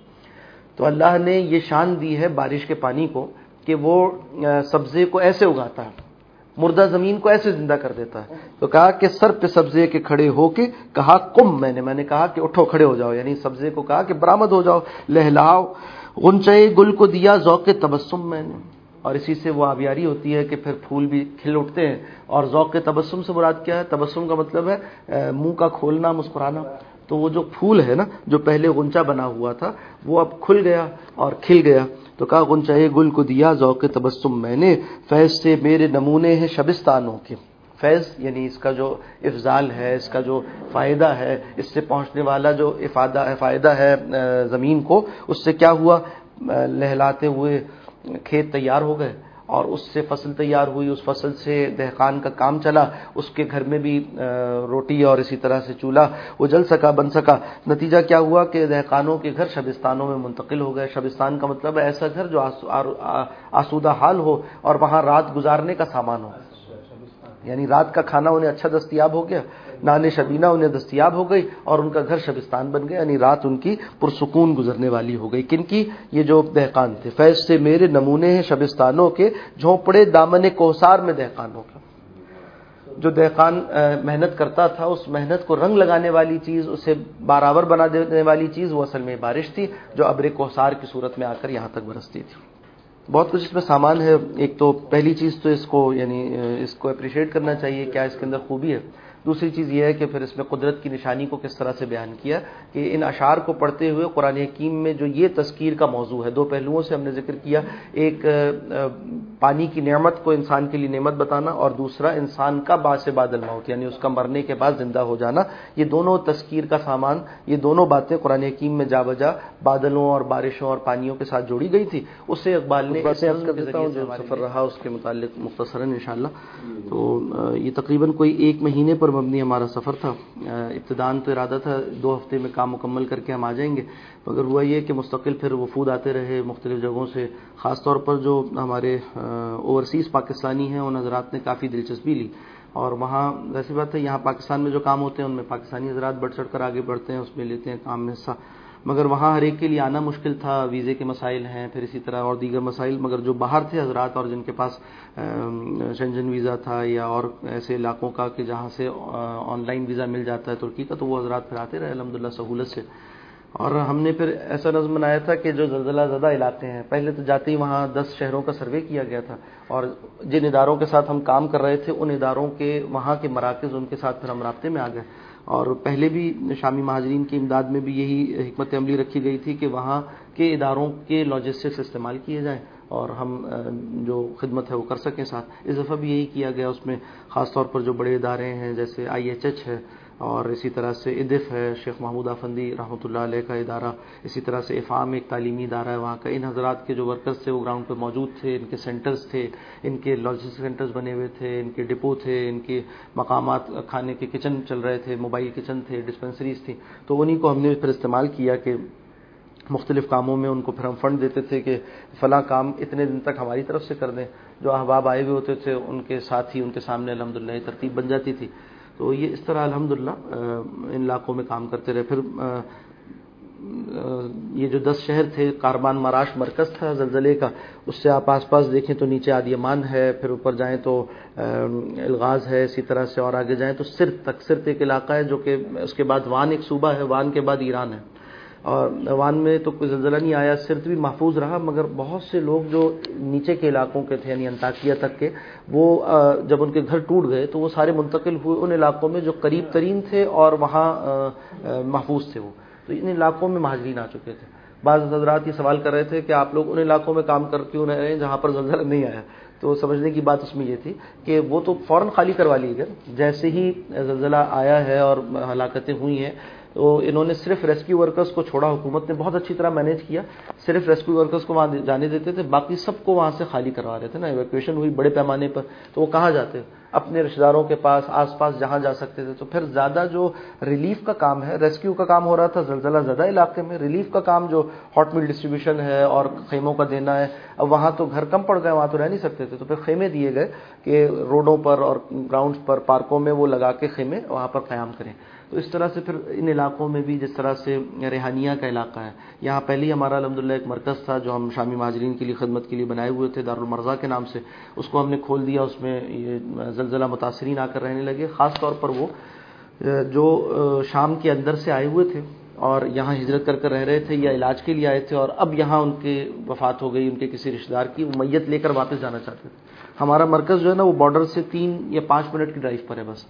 تو اللہ نے یہ شان دی ہے بارش کے پانی کو کہ وہ سبزے کو ایسے اگاتا ہے، مردہ زمین کو ایسے زندہ کر دیتا ہے۔ تو کہا کہ سر پہ سبزے کے کھڑے ہو کے کہا کم میں نے میں نے کہا کہ اٹھو، کھڑے ہو جاؤ۔ یعنی سبزے کو کہا کہ برامد ہو جاؤ، لہلاؤ، غنچے گل کو دیا، ذوق تبسم میں نے۔ اور اسی سے وہ آبیاری ہوتی ہے کہ پھر پھول بھی کھل اٹھتے ہیں اور ذوق کے تبسم سے مراد کیا ہے؟ تبسم کا مطلب ہے منہ کا کھولنا، مسکرانا۔ تو وہ جو پھول ہے نا، جو پہلے گنچا بنا ہوا تھا، وہ اب کھل گیا اور کھل گیا۔ تو کہا گنچا گل کو دیا ذوق تبسم میں نے، فیض سے میرے نمونے ہیں شبستانوں کے۔ فیض یعنی اس کا جو افضال ہے، اس کا جو فائدہ ہے، اس سے پہنچنے والا جو افادہ، فائدہ ہے زمین کو، اس سے کیا ہوا؟ لہلاتے ہوئے کھیت تیار ہو گئے اور اس سے فصل تیار ہوئی، اس فصل سے دہقان کا کام چلا، اس کے گھر میں بھی روٹی اور اسی طرح سے چولہا وہ جل سکا، بن سکا۔ نتیجہ کیا ہوا کہ دہقانوں کے گھر شبستانوں میں منتقل ہو گئے۔ شبستان کا مطلب ہے ایسا گھر جو آسودہ حال ہو اور وہاں رات گزارنے کا سامان ہو۔ یعنی رات کا کھانا انہیں اچھا دستیاب ہو گیا۔ نان شبینہ انہیں دستیاب ہو گئی اور ان کا گھر شبستان بن گیا یعنی رات ان کی پرسکون گزرنے والی ہو گئی۔ کن کی؟ یہ جو دہقان تھے۔ فیض سے میرے نمونے ہیں شبستانوں کے، جھونپڑے دامن کوسار میں دہقانوں کا جو دہقان محنت کرتا تھا، اس محنت کو رنگ لگانے والی چیز، اسے بارآور بنا دینے والی چیز، وہ اصل میں بارش تھی، جو ابر کوسار کی صورت میں آ کر یہاں تک برستی تھی۔ بہت کچھ اس میں سامان ہے۔ ایک تو پہلی چیز تو اس کو یعنی اس کو اپریشیٹ کرنا چاہیے، کیا اس کے اندر خوبی ہے؟ دوسری چیز یہ ہے کہ پھر اس میں قدرت کی نشانی کو کس طرح سے بیان کیا کہ ان اشعار کو پڑھتے ہوئے قرآن حکیم میں جو یہ تذکیر کا موضوع ہے دو پہلوؤں سے ہم نے ذکر کیا ایک پانی کی نعمت کو انسان کے لیے نعمت بتانا اور دوسرا انسان کا باعث بادل موت یعنی اس کا مرنے کے بعد زندہ ہو جانا۔ یہ دونوں تذکیر کا سامان یہ دونوں باتیں قرآن حکیم میں جا بجا بادلوں اور بارشوں اور پانیوں کے ساتھ جوڑی گئی تھی اس سے اقبال نے سفر رہا اس کے متعلق مختصراً ان تو یہ تقریباً کوئی ایک مہینے پر مبنی ہمارا سفر تھا۔ ابتدان تو ارادہ تھا دو ہفتے میں کام مکمل کر کے ہم آ جائیں گے، مگر ہوا یہ کہ مستقل پھر وفود آتے رہے مختلف جگہوں سے، خاص طور پر جو ہمارے اوورسیز پاکستانی ہیں، ان حضرات نے کافی دلچسپی لی۔ اور وہاں ویسی بات ہے، یہاں پاکستان میں جو کام ہوتے ہیں، ان میں پاکستانی حضرات بڑھ چڑھ کر آگے بڑھتے ہیں، اس میں لیتے ہیں کام میں حصہ۔ مگر وہاں ہر ایک کے لیے آنا مشکل تھا، ویزے کے مسائل ہیں، پھر اسی طرح اور دیگر مسائل، مگر جو باہر تھے حضرات اور جن کے پاس شنجن ویزا تھا یا اور ایسے علاقوں کا کہ جہاں سے آن لائن ویزا مل جاتا ہے ترکی کا، تو وہ حضرات پھر آتے رہے الحمد للہ سہولت سے۔ اور ہم نے پھر ایسا نظم بنایا تھا کہ جو زلزلہ زدہ علاقے ہیں، پہلے تو جاتے ہی وہاں دس شہروں کا سروے کیا گیا تھا اور جن اداروں کے ساتھ ہم کام کر رہے تھے، ان اداروں کے، وہاں کے مراکز، ان کے ساتھ پھر ہم رابطے میں آ گئے۔ اور پہلے بھی شامی مہاجرین کی امداد میں بھی یہی حکمت عملی رکھی گئی تھی کہ وہاں کے اداروں کے لاجسٹکس استعمال کیے جائیں اور ہم جو خدمت ہے وہ کر سکیں ساتھ۔ اس دفعہ بھی یہی کیا گیا اس میں، خاص طور پر جو بڑے ادارے ہیں جیسے آئی ایچ ایچ ہے اور اسی طرح سے ادف ہے، شیخ محمود آفندی رحمۃ اللہ علیہ کا ادارہ، اسی طرح سے افام ایک تعلیمی ادارہ ہے وہاں کا۔ ان حضرات کے جو ورکرز تھے، وہ گراؤنڈ پہ موجود تھے، ان کے سینٹرز تھے، ان کے لاجسٹک سینٹرز بنے ہوئے تھے، ان کے ڈپو تھے، ان کے مقامات، کھانے کے کچن چل رہے تھے، موبائل کچن تھے ڈسپنسریز تھیں۔ تو انہیں کو ہم نے پھر استعمال کیا کہ مختلف کاموں میں ان کو پھر ہم فنڈ دیتے تھے کہ فلاں کام اتنے دن تک ہماری طرف سے کر دیں۔ جو احباب آئے ہوئے ہوتے تھے، ان کے ساتھ ہی ان کے سامنے الحمد للہ ترتیب بن جاتی تھی۔ تو یہ اس طرح الحمد للہ ان علاقوں میں کام کرتے رہے۔ پھر یہ جو دس شہر تھے، کاربان مراش مرکز تھا زلزلے کا، اس سے آپ آس پاس دیکھیں تو نیچے آدیمان ہے، پھر اوپر جائیں تو الغاز ہے، اسی طرح سے اور آگے جائیں تو صرف تک۔ صرف ایک علاقہ ہے جو کہ اس کے بعد وان ایک صوبہ ہے، وان کے بعد ایران ہے۔ اور وان میں تو کوئی زلزلہ نہیں آیا، صرف بھی محفوظ رہا، مگر بہت سے لوگ جو نیچے کے علاقوں کے تھے یعنی انتاکیہ تک کے، وہ جب ان کے گھر ٹوٹ گئے تو وہ سارے منتقل ہوئے ان علاقوں میں جو قریب ترین تھے اور وہاں محفوظ تھے وہ۔ تو ان علاقوں میں مہاجرین آ چکے تھے۔ بعض حضرات یہ سوال کر رہے تھے کہ آپ لوگ ان علاقوں میں کام کر کیوں رہے ہیں جہاں پر زلزلہ نہیں آیا؟ تو سمجھنے کی بات اس میں یہ تھی کہ وہ تو فوراً خالی کروا لی گئے۔ جیسے ہی زلزلہ آیا ہے اور ہلاکتیں ہوئی ہیں تو انہوں نے صرف ریسکیو ورکرز کو چھوڑا، حکومت نے بہت اچھی طرح مینیج کیا۔ صرف ریسکیو ورکرز کو وہاں جانے دیتے تھے، باقی سب کو وہاں سے خالی کروا رہے تھے نا۔ ایویکویشن ہوئی بڑے پیمانے پر، تو وہ کہاں جاتے؟ اپنے رشتے داروں کے پاس، آس پاس جہاں جا سکتے تھے۔ تو پھر زیادہ جو ریلیف کا کام ہے ریسکیو کا کام ہو رہا تھا زلزلہ زدہ علاقے میں ریلیف کا کام جو ہاٹ میل ڈسٹریبیوشن ہے اور خیموں کا دینا ہے، اب وہاں تو گھر کم پڑ گئے، وہاں تو رہ نہیں سکتے تھے۔ تو پھر خیمے دیے گئے کہ روڈوں پر اور گراؤنڈ پر، پارکوں میں وہ لگا کے خیمے وہاں پر قیام کریں۔ تو اس طرح سے پھر ان علاقوں میں بھی جس طرح سے ریحانیہ کا علاقہ ہے، یہاں پہلے ہی ہمارا الحمد ایک مرکز تھا جو ہم شامی مہاجرین کے لیے خدمت کے لیے بنائے ہوئے تھے دارالمرزا کے نام سے، اس کو ہم نے کھول دیا، اس میں یہ زلزلہ متاثرین آ کر رہنے لگے۔ خاص طور پر وہ، جو شام کے اندر سے آئے ہوئے تھے اور یہاں ہجرت کر کر رہ رہے تھے یا علاج کے لیے آئے تھے اور اب یہاں ان کے وفات ہو گئی، ان کے کسی رشتے دار کی وہ میت لے کر واپس جانا چاہتے تھے۔ ہمارا مرکز جو ہے نا، وہ بارڈر سے تین یا پانچ منٹ کی ڈرائیو پر ہے بس۔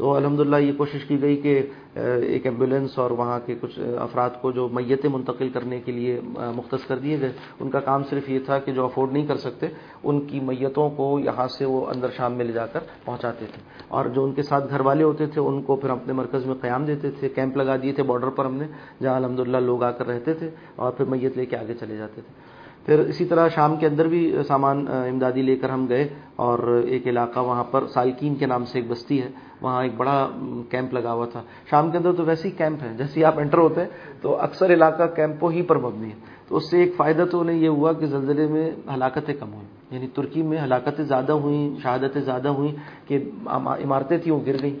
تو الحمدللہ یہ کوشش کی گئی کہ ایک ایمبولینس اور وہاں کے کچھ افراد کو جو میتیں منتقل کرنے کے لیے مختص کر دیے گئے۔ ان کا کام صرف یہ تھا کہ جو افورڈ نہیں کر سکتے، ان کی میتوں کو یہاں سے وہ اندر شام میں لے جا کر پہنچاتے تھے۔ اور جو ان کے ساتھ گھر والے ہوتے تھے، ان کو پھر اپنے مرکز میں قیام دیتے تھے، کیمپ لگا دیے تھے، بارڈر پر ہم نے، جہاں الحمدللہ لوگ آ کر رہتے تھے اور پھر میت لے کے آگے چلے جاتے تھے۔ پھر اسی طرح شام کے اندر بھی سامان امدادی لے کر ہم گئے اور ایک علاقہ وہاں پر سالکین کے نام سے ایک بستی ہے، وہاں ایک بڑا کیمپ لگا ہوا تھا۔ شام کے اندر تو ویسے ہی کیمپ ہے، جیسے آپ انٹر ہوتے ہیں تو اکثر علاقہ کیمپوں ہی پر مبنی ہے۔ تو اس سے ایک فائدہ تو انہیں یہ ہوا کہ زلزلے میں ہلاکتیں کم ہوئیں۔ یعنی ترکی میں ہلاکتیں زیادہ ہوئیں، شہادتیں زیادہ ہوئیں کہ عمارتیں تھیں، وہ گر گئیں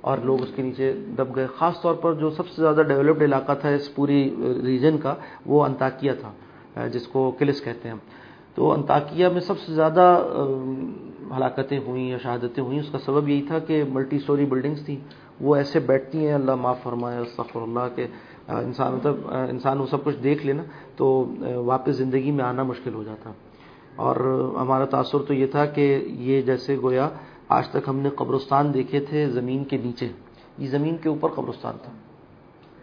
اور لوگ اس کے نیچے دب گئے۔ خاص طور پر جو سب سے زیادہ ڈیولپڈ علاقہ تھا اس پوری ریجن کا، وہ انتاکیہ تھا۔ جس کو کلس کہتے ہیں۔ تو انتاکیہ میں سب سے زیادہ ہلاکتیں ہوئیں یا شہادتیں ہوئیں، اس کا سبب یہی تھا کہ ملٹی سٹوری بلڈنگس تھیں۔ وہ ایسے بیٹھتی ہیں، اللہ معاف فرمائے، استغفر اللہ، کہ انسان مطلب انسان وہ سب کچھ دیکھ لینا تو واپس زندگی میں آنا مشکل ہو جاتا۔ اور ہمارا تاثر تو یہ تھا کہ یہ جیسے گویا آج تک ہم نے قبرستان دیکھے تھے زمین کے نیچے۔ یہ زمین کے اوپر قبرستان تھا۔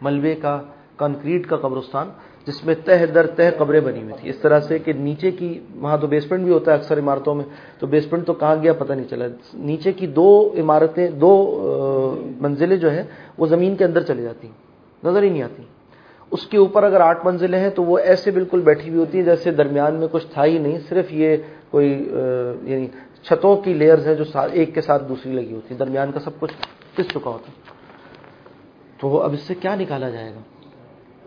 ملبے کا، کنکریٹ کا قبرستان۔ جس میں تہ در تہ قبریں بنی ہوئی تھی اس طرح سے کہ نیچے کی، وہاں تو بیسمنٹ بھی ہوتا ہے اکثر عمارتوں میں، تو بیسمنٹ تو کہاں گیا پتہ نہیں چلا۔ نیچے کی دو عمارتیں، دو منزلیں جو ہیں، وہ زمین کے اندر چلی جاتی ہیں، نظر ہی نہیں آتی۔ اس کے اوپر اگر آٹھ منزلیں ہیں، تو وہ ایسے بالکل بیٹھی ہوئی ہوتی ہیں جیسے درمیان میں کچھ تھا ہی نہیں، صرف یہ کوئی یعنی چھتوں کی لیئرز ہیں جو ایک کے ساتھ دوسری لگی ہوتی ہیں۔ درمیان کا سب کچھ پس چکا ہوتا تو اب اس سے کیا نکالا جائے گا؟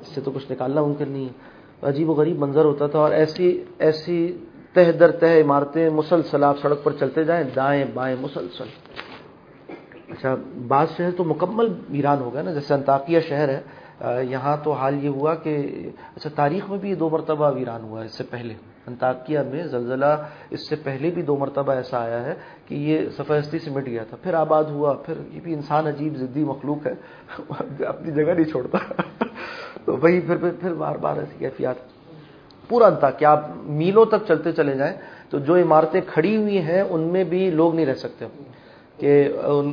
اس سے تو کچھ نکالنا ممکن نہیں ہے۔ عجیب و غریب منظر ہوتا تھا اور ایسی ایسی تہ در تہ عمارتیں مسلسل آپ سڑک پر چلتے جائیں، دائیں بائیں مسلسل۔ اچھا بعض شہر تو مکمل ویران ہو گیا نا، جیسے انتاقیہ شہر ہے۔ یہاں تو حال یہ ہوا کہ اچھا تاریخ میں بھی یہ دو مرتبہ ویران ہوا ہے اس سے پہلے۔ انتاکیہ میں زلزلہ اس سے پہلے بھی دو مرتبہ ایسا آیا ہے کہ یہ سفید سے مٹ گیا تھا۔ پھر آباد ہوا، پھر یہ بھی انسان عجیب، ضدی مخلوق ہے۔ اپنی جگہ نہیں چھوڑتا۔ تو وہی پھر پھر پھر بار بار ایسی کیفیات۔ پورا انتا کہ آپ میلوں تک چلتے چلے جائیں تو جو عمارتیں کھڑی ہوئی ہیں ان میں بھی لوگ نہیں رہ سکتے۔ کہ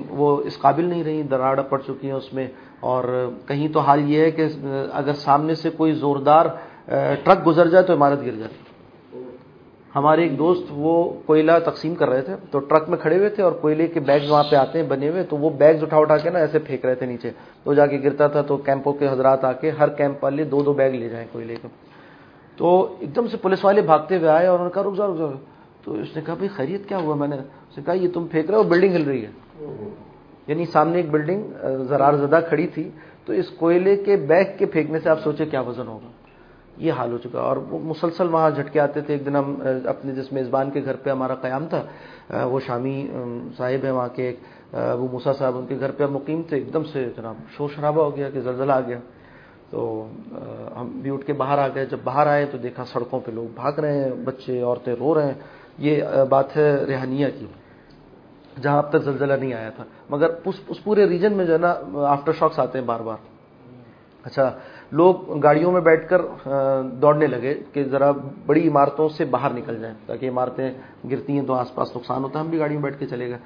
وہ اس قابل نہیں رہی، دراڑ پڑ چکی ہیں اس میں۔ اور کہیں تو حال یہ ہے کہ اگر سامنے سے کوئی زوردار، ٹرک گزر جائے تو عمارت گر جائے ہمارے ایک دوست وہ کوئلہ تقسیم کر رہے تھے، تو ٹرک میں کھڑے ہوئے تھے اور کوئلے کے بیگز وہاں پہ آتے ہیں، بنے ہوئے، تو وہ بیگز اٹھا اٹھا کے نا ایسے پھینک رہے تھے نیچے، تو جا کے گرتا تھا، تو کیمپوں کے حضرات آ کے ہر کیمپ والے دو دو بیگ لے جائیں کوئلے کے۔ تو ایک دم سے پولیس والے بھاگتے ہوئے آئے اور انہوں نے کہا، رک جاؤ رک جاؤ۔ تو اس نے کہا، بھائی خیریت کیا ہوا؟ میں نے اس نے کہا، یہ تم پھینک رہے ہو، بلڈنگ ہل رہی ہے۔ یعنی سامنے ایک بلڈنگ زرار زدہ کھڑی تھی۔ تو اس کوئلے کے بیگ کے پھینکنے سے آپ سوچے کیا وزن ہوگا۔ یہ حال ہو چکا اور وہ مسلسل وہاں جھٹکے آتے تھے۔ ایک دن ہم اپنے جس میزبان کے گھر پہ ہمارا قیام تھا وہ شامی صاحب ہیں وہاں کے وہ موسا صاحب، ان کے گھر پہ مقیم تھے۔ ایک دم سے جناب شور شرابہ ہو گیا کہ زلزلہ آ گیا۔ تو ہم بھی اٹھ کے باہر آ گئے۔ جب باہر آئے تو دیکھا سڑکوں پہ لوگ بھاگ رہے ہیں، بچے، عورتیں رو رہے ہیں۔ یہ بات ہے ریحانیہ کی، جہاں اب تک زلزلہ نہیں آیا تھا۔ مگر اس پورے ریجن میں جو ہے نا، آفٹر شاکس آتے ہیں بار بار۔ اچھا لوگ گاڑیوں میں بیٹھ کر دوڑنے لگے کہ ذرا بڑی عمارتوں سے باہر نکل جائیں تاکہ عمارتیں گرتی ہیں تو آس پاس نقصان ہوتا ہے۔ ہم بھی گاڑیوں میں بیٹھ کے چلے گئے۔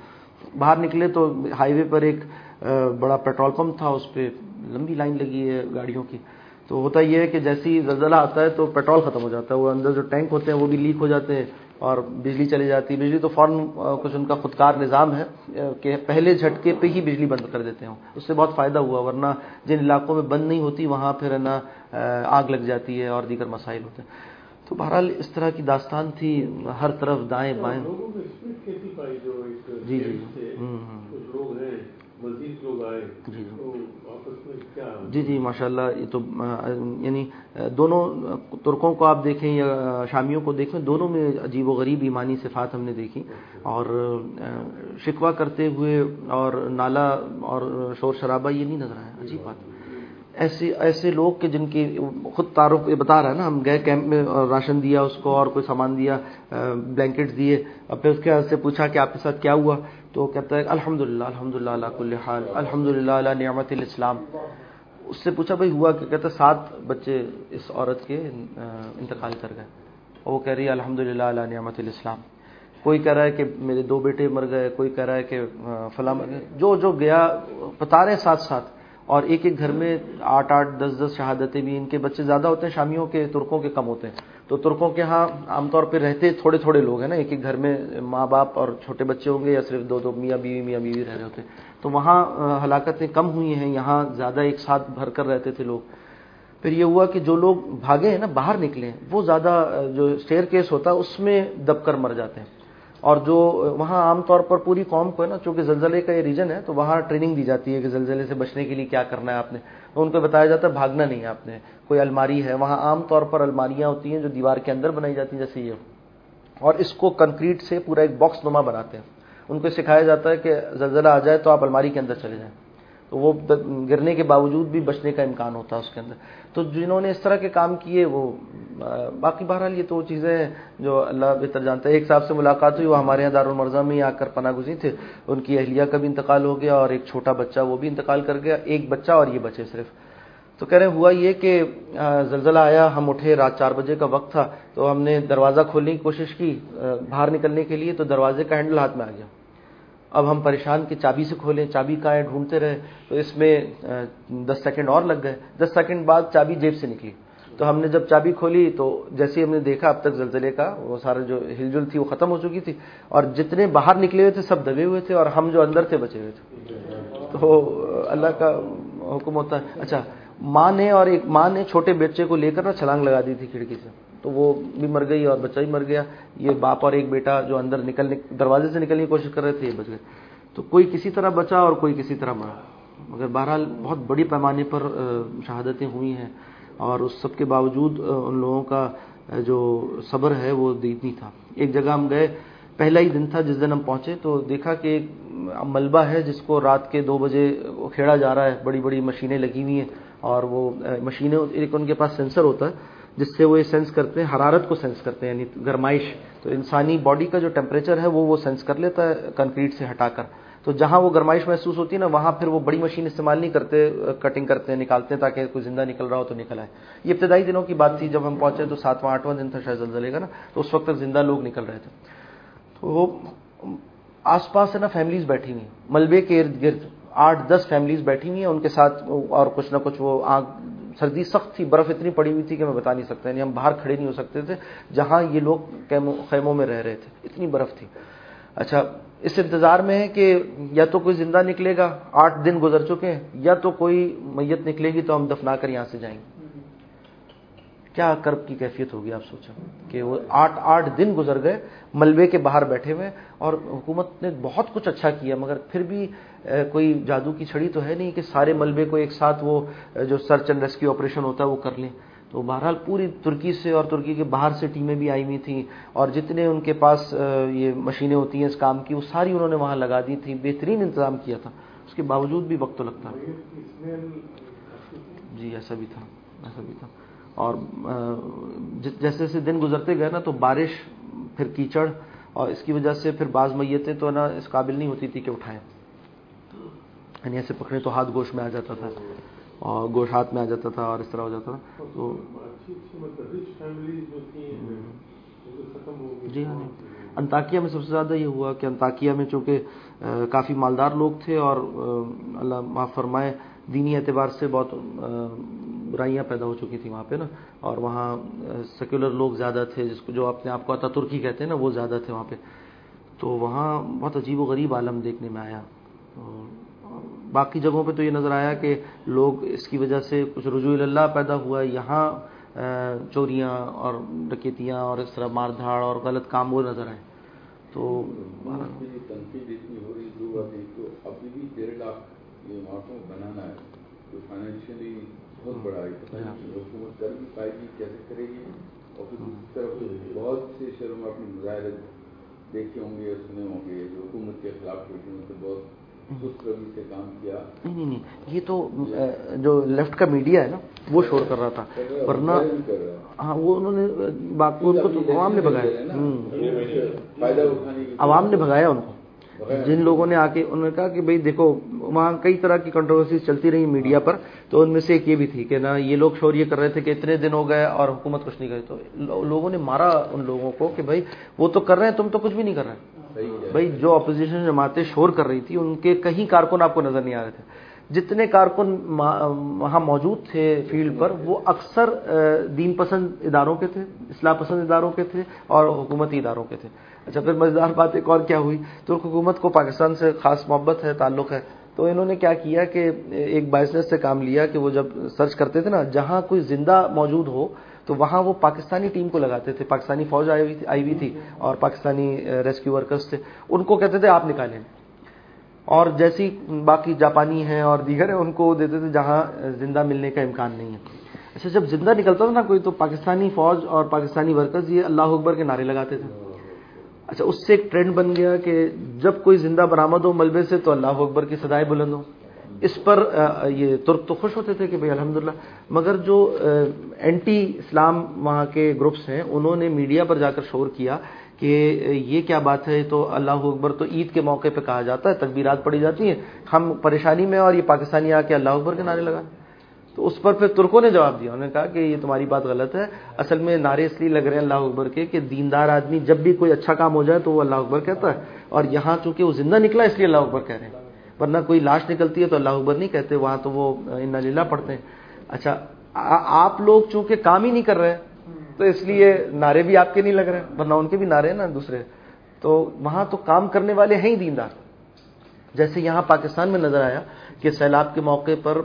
باہر نکلے تو ہائی وے پر ایک بڑا پیٹرول پمپ تھا، اس پہ لمبی لائن لگی ہے گاڑیوں کی۔ تو ہوتا یہ ہے کہ جیسے ہی زلزلہ آتا ہے تو پیٹرول ختم ہو جاتا ہے وہ اندر جو ٹینک ہوتے ہیں وہ بھی لیک ہو جاتے ہیں اور بجلی چلی جاتی ہے۔ بجلی تو فوراً کچھ ان کا خودکار نظام ہے کہ پہلے جھٹکے پہ ہی بجلی بند کر دیتے ہوں۔ اس سے بہت فائدہ ہوا ورنہ جن علاقوں میں بند نہیں ہوتی وہاں پھر نا آگ لگ جاتی ہے اور دیگر مسائل ہوتے ہیں۔ تو بہرحال اس طرح کی داستان تھی ہر طرف دائیں بائیں۔ جی جی۔ جی۔ جی ماشاء اللہ یہ تو یعنی دونوں ترکوں کو آپ دیکھیں یا شامیوں کو دیکھیں دونوں میں عجیب و غریب ایمانی صفات ہم نے دیکھی۔ اور شکوہ کرتے ہوئے اور نالا اور شور شرابہ یہ نہیں نظر آیا۔ عجیب بات ایسے ایسے لوگ کہ جن کی خود تعارف یہ بتا رہا ہے نا ہم گئے کیمپ میں راشن دیا اس کو اور کوئی سامان دیا بلینکٹ دیے۔ اب پھر اس کے سے پوچھا کہ آپ کے ساتھ کیا ہوا؟ تو کہتا ہے الحمد للہ الحمد للہ اللہ کل حال الحمد للہ اللہ نعمت الاسلام۔ اس سے پوچھا بھائی ہوا کہ کہتا سات بچے اس عورت کے انتقال کر گئے۔ اور وہ کہہ رہی ہے الحمد للہ اللہ نعمت الاسلام۔ کوئی کہہ رہا ہے کہ میرے دو بیٹے مر گئے، کوئی کہہ رہا ہے کہ فلاں مر گئے۔ جو جو گیا، بتا رہے ساتھ ساتھ۔ اور ایک ایک گھر میں آٹھ آٹھ دس دس شہادتیں بھی ان کے بچے زیادہ ہوتے ہیں، شامیوں کے، ترکوں کے کم ہوتے ہیں۔ تو ترکوں کے ہاں عام طور پہ رہتے تھوڑے تھوڑے لوگ ہیں نا، ایک ایک گھر میں ماں باپ اور چھوٹے بچے ہوں گے یا صرف دو دو میاں بیوی میاں بیوی رہ رہے ہوتے ہیں۔ تو وہاں ہلاکتیں کم ہوئی ہیں، یہاں زیادہ ایک ساتھ بھر کر رہتے تھے لوگ۔ پھر یہ ہوا کہ جو لوگ بھاگے ہیں نا، باہر نکلے ہیں، وہ زیادہ جو اسٹیئر کیس ہوتا ہے، اس میں دب کر مر جاتے ہیں۔ اور جو وہاں عام طور پر پوری قوم کو ہے نا، چونکہ زلزلے کا یہ ریجن ہے، تو وہاں ٹریننگ دی جاتی ہے کہ زلزلے سے بچنے کے لیے کیا کرنا ہے آپ نے۔ تو ان کو بتایا جاتا ہے بھاگنا نہیں ہے آپ نے۔ کوئی الماری ہے، وہاں عام طور پر الماریاں ہوتی ہیں جو دیوار کے اندر بنائی جاتی ہیں، جیسے یہ۔ اور اس کو کنکریٹ سے پورا ایک باکس نما بناتے ہیں۔ ان کو سکھایا جاتا ہے کہ زلزلہ آ جائے تو آپ الماری کے اندر چلے جائیں۔ تو وہ گرنے کے باوجود بھی بچنے کا امکان ہوتا ہے اس کے اندر۔ تو جنہوں نے اس طرح کے کام کیے، وہ باقی بہرحال یہ تو چیزیں جو اللہ بہتر جانتا ہے۔ ایک صاحب سے ملاقات ہوئی، وہ ہمارے یہاں دارالمرزا میں آ کر پناہ گزی تھے۔ ان کی اہلیہ کا بھی انتقال ہو گیا اور ایک چھوٹا بچہ وہ بھی انتقال کر گیا۔ ایک بچہ اور یہ بچے صرف۔ تو کہہ رہے ہوا یہ کہ زلزلہ آیا، ہم اٹھے، رات چار بجے کا وقت تھا۔ تو ہم نے دروازہ کھولنے کی کوشش کی باہر نکلنے کے لیے، تو دروازے کا ہینڈل ہاتھ میں آ گیا۔ اب ہم پریشان کہ چابی سے کھولیں، چابی کہاں ہے، ڈھونڈتے رہے، تو اس میں دس سیکنڈ اور لگ گئے۔ دس سیکنڈ بعد چابی جیب سے نکلی۔ تو ہم نے جب چابی کھولی تو جیسے ہم نے دیکھا، اب تک زلزلے کا وہ سارا جو ہل جل تھی وہ ختم ہو چکی تھی۔ اور جتنے باہر نکلے ہوئے تھے، سب دبے ہوئے تھے اور ہم جو اندر تھے بچے ہوئے تھے۔ تو اللہ کا حکم ہوتا ہے۔ اچھا ماں نے اور ایک ماں نے چھوٹے بچے کو لے کر نا چھلانگ لگا دی تھی کھڑکی سے۔ تو وہ بھی مر گئی اور بچہ بھی مر گیا۔ یہ باپ اور ایک بیٹا جو اندر نکلنے دروازے سے نکلنے کی کوشش کر رہے تھے، یہ بچ گئے۔ تو کوئی کسی طرح بچا اور کوئی کسی طرح مرا۔ مگر بہرحال بہت بڑی پیمانے پر شہادتیں ہوئی ہیں۔ اور اس سب کے باوجود ان لوگوں کا جو صبر ہے، وہ اتنی تھا۔ ایک جگہ ہم گئے، پہلا ہی دن تھا جس دن ہم پہنچے، تو دیکھا کہ ایک ملبہ ہے جس کو رات کے دو بجے کھیڑا جا رہا ہے۔ بڑی بڑی مشینیں لگی ہوئی ہیں اور وہ مشینیں، ایک ان کے پاس سینسر ہوتا ہے۔ جس سے وہ یہ سینس کرتے ہیں، حرارت کو سینس کرتے ہیں یعنی گرمائش۔ تو انسانی باڈی کا جو ٹیمپریچر ہے، وہ وہ سینس کر لیتا ہے کنکریٹ سے ہٹا کر۔ تو جہاں وہ گرمائش محسوس ہوتی ہے نا، وہاں پھر وہ بڑی مشین استعمال نہیں کرتے کٹنگ کرتے ہیں نکالتے ہیں تاکہ کوئی زندہ نکل رہا ہو تو نکل آئے۔ یہ ابتدائی دنوں کی بات تھی، جب ہم پہنچے تو ساتواں، آٹھواں دن تھا، شاید زلزلے کا نا۔ تو اس وقت تک زندہ لوگ نکل رہے تھے۔ تو وہ آس پاس ہے نا فیملیز بیٹھی ہوئی ملبے کے ارد گرد آٹھ، دس فیملیز بیٹھی ہوئی ہیں۔ ان کے ساتھ اور کچھ نہ کچھ وہ آگ سردی سخت تھی، برف اتنی پڑی ہوئی تھی کہ میں بتا نہیں سکتا یعنی ہم باہر کھڑے نہیں ہو سکتے تھے، جہاں یہ لوگ خیموں میں رہ رہے تھے۔ اتنی برف تھی۔ اچھا اس انتظار میں ہے کہ یا تو کوئی زندہ نکلے گا، آٹھ دن گزر چکے ہیں، یا تو کوئی میت نکلے گی تو ہم دفنا کر یہاں سے جائیں گے۔ کیا کرب کی کیفیت ہوگی آپ سوچیں؟ کہ وہ آٹھ آٹھ دن گزر گئے ملبے کے باہر بیٹھے ہوئے اور حکومت نے بہت کچھ اچھا کیا مگر پھر بھی کوئی جادو کی چھڑی تو ہے نہیں کہ سارے ملبے کو ایک ساتھ وہ جو سرچ اینڈ ریسکیو آپریشن ہوتا ہے وہ کر لیں۔ تو بہرحال پوری ترکی سے اور ترکی کے باہر سے ٹیمیں بھی آئی ہوئی تھیں اور جتنے ان کے پاس یہ مشینیں ہوتی ہیں اس کام کی وہ ساری انہوں نے وہاں لگا دی تھیں بہترین انتظام کیا تھا۔ اس کے باوجود بھی وقت تو لگتا جی ایسا بھی تھا ایسا بھی تھا۔ اور جیسے جیسے دن گزرتے گئے نا تو بارش پھر کیچڑ اور اس کی وجہ سے پھر بعض میتیں تو نا اس قابل نہیں ہوتی تھی کہ اٹھائیں۔ یعنی ایسے پکڑے تو ہاتھ گوشت میں آ جاتا تھا اور گوشت ہاتھ میں آ جاتا تھا اور اس طرح ہو جاتا تھا۔ تو جی ہاں۔ انتاکیہ میں سب سے زیادہ یہ ہوا کہ انتاکیہ میں چونکہ کافی مالدار لوگ تھے اور اللہ معاف فرمائے دینی اعتبار سے بہت برائیاں پیدا ہو چکی تھیں وہاں پہ نا۔ اور وہاں سیکولر لوگ زیادہ تھے، جس کو جو اپنے آپ کو آتا ترکی کہتے ہیں نا، وہ زیادہ تھے وہاں پہ۔ تو وہاں بہت عجیب و غریب عالم دیکھنے میں آیا۔ باقی جگہوں پہ تو یہ نظر آیا کہ لوگ اس کی وجہ سے کچھ رجوع اللہ پیدا ہوا۔ یہاں چوریاں اور ڈکیتیاں اور اس طرح مار دھاڑ اور غلط کام وہ نظر آئے۔ تو بنانا ہے تو فائنینشلی بہت بڑا حکومت کر بھی پائے گی کیسے کرے گی؟ اور پھر دوسری طرف بہت سے شہروں میں اپنے مظاہرے دیکھے ہوں گے سنے ہوں گے جو حکومت کے خلاف حکومت سے بہت نہیں نہیں یہ تو جو لیفٹ کا میڈیا ہے نا وہ شور کر رہا تھا۔ ورنہ ہاں وہ انہوں نے بات کو عوام نے بگایا عوام نے بھگایا ان کو۔ جن لوگوں نے آ کے انہوں نے کہا کہ بھائی دیکھو وہاں کئی طرح کی کنٹروورسیز چلتی رہی میڈیا پر تو ان میں سے ایک یہ بھی تھی کہ نا یہ لوگ شور یہ کر رہے تھے کہ اتنے دن ہو گئے اور حکومت کچھ نہیں کری۔ تو لوگوں نے مارا ان لوگوں کو کہ بھائی وہ تو کر رہے ہیں تم تو کچھ بھی نہیں کر رہے۔ بھائی جو اپوزیشن جماعتیں شور کر رہی تھی ان کے کہیں کارکن آپ کو نظر نہیں آ رہے تھے۔ جتنے کارکن وہاں موجود تھے فیلڈ پر وہ اکثر دین پسند اداروں کے تھے اصلاح پسند اداروں کے تھے اور حکومتی اداروں کے تھے۔ اچھا پھر مزیدار بات ایک اور کیا ہوئی؟ تو حکومت کو پاکستان سے خاص محبت ہے، تعلق ہے۔ تو انہوں نے کیا کیا کہ ایک بائسنس سے کام لیا کہ وہ جب سرچ کرتے تھے نا، جہاں کوئی زندہ موجود ہو، تو وہاں وہ پاکستانی ٹیم کو لگاتے تھے۔ پاکستانی فوج آئی ہوئی تھی اور پاکستانی ریسکیو ورکرز تھے۔ ان کو کہتے تھے، آپ نکالیں۔ اور جیسی باقی جاپانی ہیں اور دیگر ہیں، ان کو دیتے تھے جہاں زندہ ملنے کا امکان نہیں ہے۔ اچھا جب زندہ نکلتا تھا نا کوئی، تو پاکستانی فوج اور پاکستانی ورکرز یہ اللہ اکبر کے نعرے لگاتے تھے۔ اچھا اس سے ایک ٹرینڈ بن گیا کہ جب کوئی زندہ برآمد ہو ملبے سے تو اللہ اکبر کی سدائے بلند ہو۔ اس پر یہ ترک تو خوش ہوتے تھے کہ بھائی الحمدللہ، مگر جو اینٹی اسلام وہاں کے گروپس ہیں، انہوں نے میڈیا پر جا کر شور کیا کہ یہ کیا بات ہے، تو اللہ اکبر تو عید کے موقع پہ کہا جاتا ہے، تکبیرات پڑی جاتی ہیں۔ ہم پریشانی میں اور یہ پاکستانی آ کے اللہ اکبر کے نعرے لگا۔ تو اس پر پھر ترکوں نے جواب دیا، انہوں نے کہا کہ یہ تمہاری بات غلط ہے۔ اصل میں نعرے اس لیے لگ رہے ہیں اللہ اکبر کے کہ دیندار آدمی جب بھی کوئی اچھا کام ہو جائے تو وہ اللہ اکبر کہتا ہے۔ اور یہاں چونکہ وہ زندہ نکلا اس لیے اللہ اکبر کہہ رہے ہیں۔ ورنہ کوئی لاش نکلتی ہے تو اللہ اکبر نہیں کہتے، وہاں تو وہ ان لیلہ پڑھتے ہیں۔ اچھا آپ لوگ چونکہ کام ہی نہیں کر رہے تو اس لیے نعرے بھی آپ کے نہیں لگ رہے، ورنہ ان کے بھی نعرے ہیں نا دوسرے۔ تو وہاں تو کام کرنے والے ہیں ہی دیندار۔ جیسے یہاں پاکستان میں نظر آیا کہ سیلاب کے موقع پر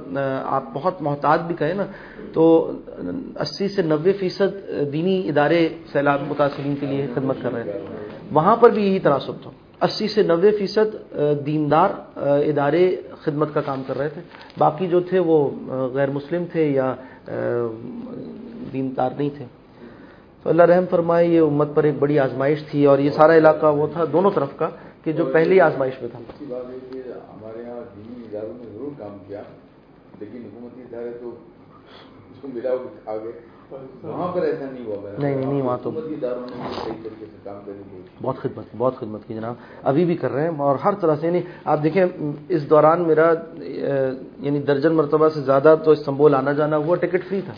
آپ بہت محتاط بھی کہیں نا، تو اسی سے نوے فیصد دینی ادارے سیلاب متاثرین کے لیے خدمت کر رہے ہیں۔ وہاں پر بھی یہی تناسب تھا۔ اسی سے نوے فیصد دیندار ادارے خدمت کا کام کر رہے تھے۔ باقی جو تھے وہ غیر مسلم تھے یا دیندار نہیں تھے۔ تو اللہ رحم فرمائے، یہ امت پر ایک بڑی آزمائش تھی اور یہ سارا علاقہ وہ تھا، دونوں طرف کا۔ کہ جو پہلی آزمائش میں تھا۔ ہمارے یہاں دینی اداروں نے ضرور کام کیا لیکن حکومتی ادارے تو اس کو ملا آگے۔ وہاں پر ایسا نہیں ہوا۔ نہیں نہیں وہاں تو بہت خدمت بہت خدمت کی جناب۔ ابھی بھی کر رہے ہیں اور ہر طرح سے یعنی آپ دیکھیں اس دوران میرا یعنی درجن مرتبہ سے زیادہ تو استنبول آنا جانا ہوا ٹکٹ فری تھا۔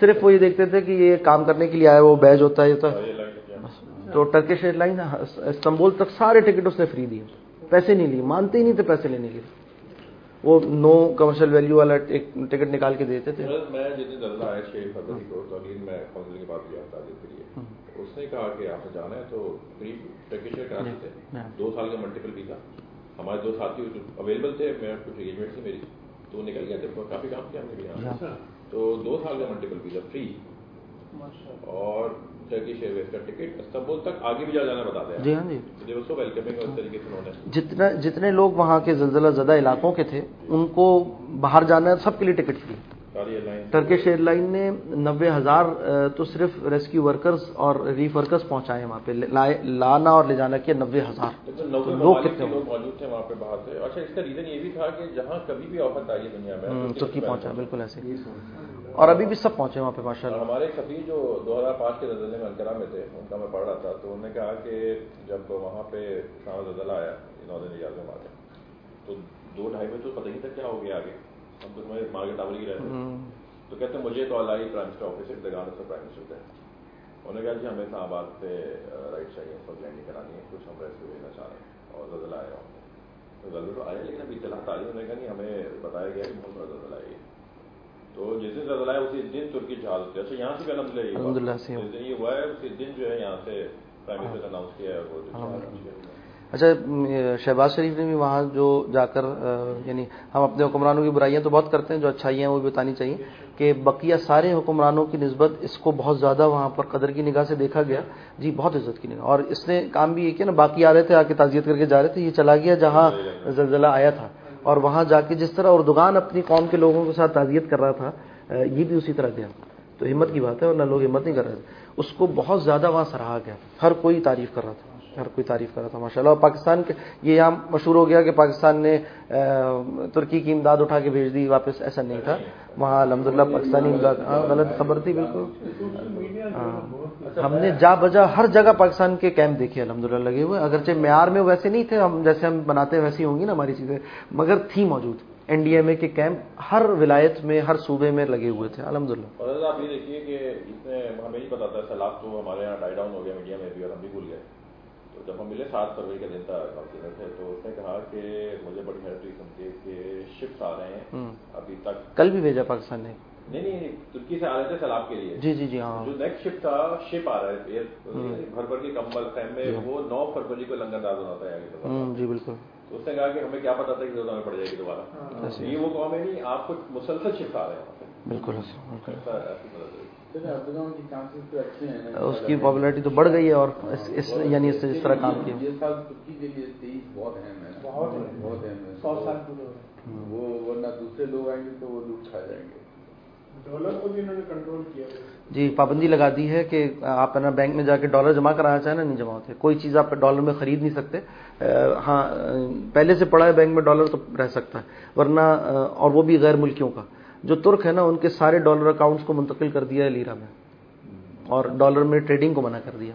صرف وہ یہ دیکھتے تھے کہ یہ کام کرنے کے لیے آیا وہ بیج ہوتا ہے یہ ہوتا تو ٹرکش ایئر لائن استنبول تک سارے ٹکٹ اس نے فری دیے۔ پیسے نہیں لیے۔ مانتے ہی نہیں تھے پیسے لینے کے لیے۔ وہ نو کمرشل ویلیو والا ٹکٹ نکال کے دیتے تھے۔ میں جتنے درجہ آیا چھ فروری کو اگلی میں کے بعد گیا تعلیم کے لیے۔ اس نے کہا کہ آپ نے جانا ہے تو قریب ٹرکش ایئر کراچی تھے دو سال کا ملٹیپل ویزا ہمارے دو ساتھی اویلیبل تھے میں کچھ انگیجمنٹ تھی میری تو نکل گیا تھے۔ کافی کام کیا ہم نے بھی تو دو سال کا ملٹیپل ویزا فری اور ٹرکش ایئر ویز کا ٹکٹ استنبول تک آگے بھی جا جانا ہیں جی ہاں جی۔ ویلکمنگ اس طریقے سے انہوں نے جتنا جتنے لوگ وہاں کے زلزلہ زدہ علاقوں کے تھے ان کو باہر جانا ہے سب کے لیے ٹکٹ فری ٹرکش ایئر لائن نے نبے ہزار تو صرف ریسکیو ورکرز اور ریلیف ورکرز پہنچائے وہاں پہ۔ لانا اور لے جانا کیا نبے ہزار۔ لوگ کتنے موجود تھے وہاں پہ باہر سے۔ اچھا اس کا ریزن یہ بھی تھا کہ جہاں کبھی بھی آفت آئی ہے دنیا میں ترکی پہنچا بالکل ایسے اور ابھی بھی سب پہنچے وہاں پہ ماشاء اللہ ہمارے سبھی جو دو ہزار پانچ کے زلزلے میں انکرا میں تھے ان کا میں پڑھ رہا تھا تو انہوں نے کہا کہ جب وہاں پہ زلزلہ آیا نوزن ایجاز میں تو دو ڈھائی بجے تو پتہ ہی تھا کیا ہو گیا آگے۔ ہم تو مارکیٹ ٹاور ہی رہتے تو کہتے ہیں مجھے تو اللہ پرائم منسٹر آفس سے دگان سے پرائم منسٹر تھے انہوں نے کہا جی ہمیں اسلام آباد سے رائٹ چاہیے اس وقت لینڈنگ کرانی ہے کچھ ہم ریسکیو بھیجنا چاہ رہے ہیں۔ اور زلزلہ آیا۔ ہوں تو زلزلہ تو آیا لیکن ابھی اطلاع تاریخ انہوں نے کہا نہیں ہمیں بتایا گیا کہ بہت بڑا زلزلہ آئی تو جس دن زلزلہ ہے اسی دن ترکی جہاز ہوتے اچھا یہاں سے بھی الحمد للہ للہ سے یہ ہوا ہے اسی دن جو ہے یہاں سے پرائم منسٹر اناؤنس کیا ہے وہ اچھا شہباز شریف نے بھی وہاں جو جا کر یعنی ہم اپنے حکمرانوں کی برائیاں تو بہت کرتے ہیں، جو اچھائیاں ہیں وہ بھی بتانی چاہیے کہ بقیہ سارے حکمرانوں کی نسبت اس کو بہت زیادہ وہاں پر قدر کی نگاہ سے دیکھا گیا۔ جی بہت عزت کی نگاہ۔ اور اس نے کام بھی یہ کیا نا، باقی آ رہے تھے، آ کے تعزیت کر کے جا رہے تھے، یہ چلا گیا جہاں زلزلہ آیا تھا۔ اور وہاں جا کے جس طرح اردگان اپنی قوم کے لوگوں کے ساتھ تعزیت کر رہا تھا یہ بھی اسی طرح گیا۔ تو ہمت کی بات ہے اور نہ لوگ ہمت نہیں کر رہے۔ تھے اس کو بہت زیادہ وہاں سراہا گیا۔ ہر کوئی تعریف کر رہا تھا۔ ہر کوئی تعریف کر رہا تھا ماشاء اللہ اور پاکستان کے یہ یہاں مشہور ہو گیا کہ پاکستان نے ترکی کی امداد اٹھا کے بھیج دی، واپس ایسا نہیں تھا۔ وہاں الحمد للہ پاکستانی امداد ہاں، غلط خبر تھی، بالکل۔ ہاں۔ ہم نے جا بجا ہر جگہ پاکستان کے کیمپ دیکھے الحمد للہ لگے ہوئے۔ اگرچہ معیار میں ویسے نہیں تھے، ہم جیسے ہم بناتے ہیں ویسی ہوں گی نا ہماری چیزیں، مگر تھی موجود۔ این ڈی ایم اے کے کیمپ ہر ولایت میں، ہر صوبے میں لگے ہوئے تھے الحمد للہ آپ یہ دیکھیے کہ اس میں ہمیں نہیں پتا تھا، سیلاب تو ہمارے یہاں ڈائی ڈاؤن ہو گیا، میڈیا میں بھی اور ہم بھی بھول گئے۔ تو جب ہم ملے سات فروری کا دن تھا کاؤنسلر تھے تو اس نے کہا کہ مجھے بڑی حیرت ہوئی سمجھے کہ شپس آ رہے ہیں ابھی تک۔ کل بھی بھیجا پاکستان نے۔ نہیں نہیں ترکی سے آ رہے تھے سیلاب کے لیے۔ جی جی جی ہاں۔ جو نیکسٹ شپ تھا شپ آ رہا ہے۔ بھر بھر کے کمبل خیمے وہ نو فروری کو لنگر داز ہونا تھا آگے جی بالکل۔ اس نے کہا کہ ہمیں کیا پتا تھا کہ زیادہ میں پڑ جائے گی دوبارہ۔ یہ وہ قوم ہے نہیں آپ کو مسلسل شفٹ آ رہے ہیں۔ بالکل اس کی پاپولرٹی تو بڑھ گئی ہے اور اس یعنی اس سے جس طرح کام کیا۔ وہ ورنہ دوسرے لوگ آئیں گے تو وہ لوٹ کھا جائیں گے کیا جی پابندی لگا دی ہے کہ آپ نا بینک میں جا کے ڈالر جمع کرانا چاہیں نا، نہیں جمع ہوتے۔ کوئی چیز آپ ڈالر میں خرید نہیں سکتے۔ ہاں پہلے سے پڑا ہے بینک میں ڈالر تو رہ سکتا ہے، ورنہ اور وہ بھی غیر ملکیوں کا۔ جو ترک ہے نا، ان کے سارے ڈالر اکاؤنٹس کو منتقل کر دیا ہے لیرا میں، اور ڈالر میں ٹریڈنگ کو منع کر دیا۔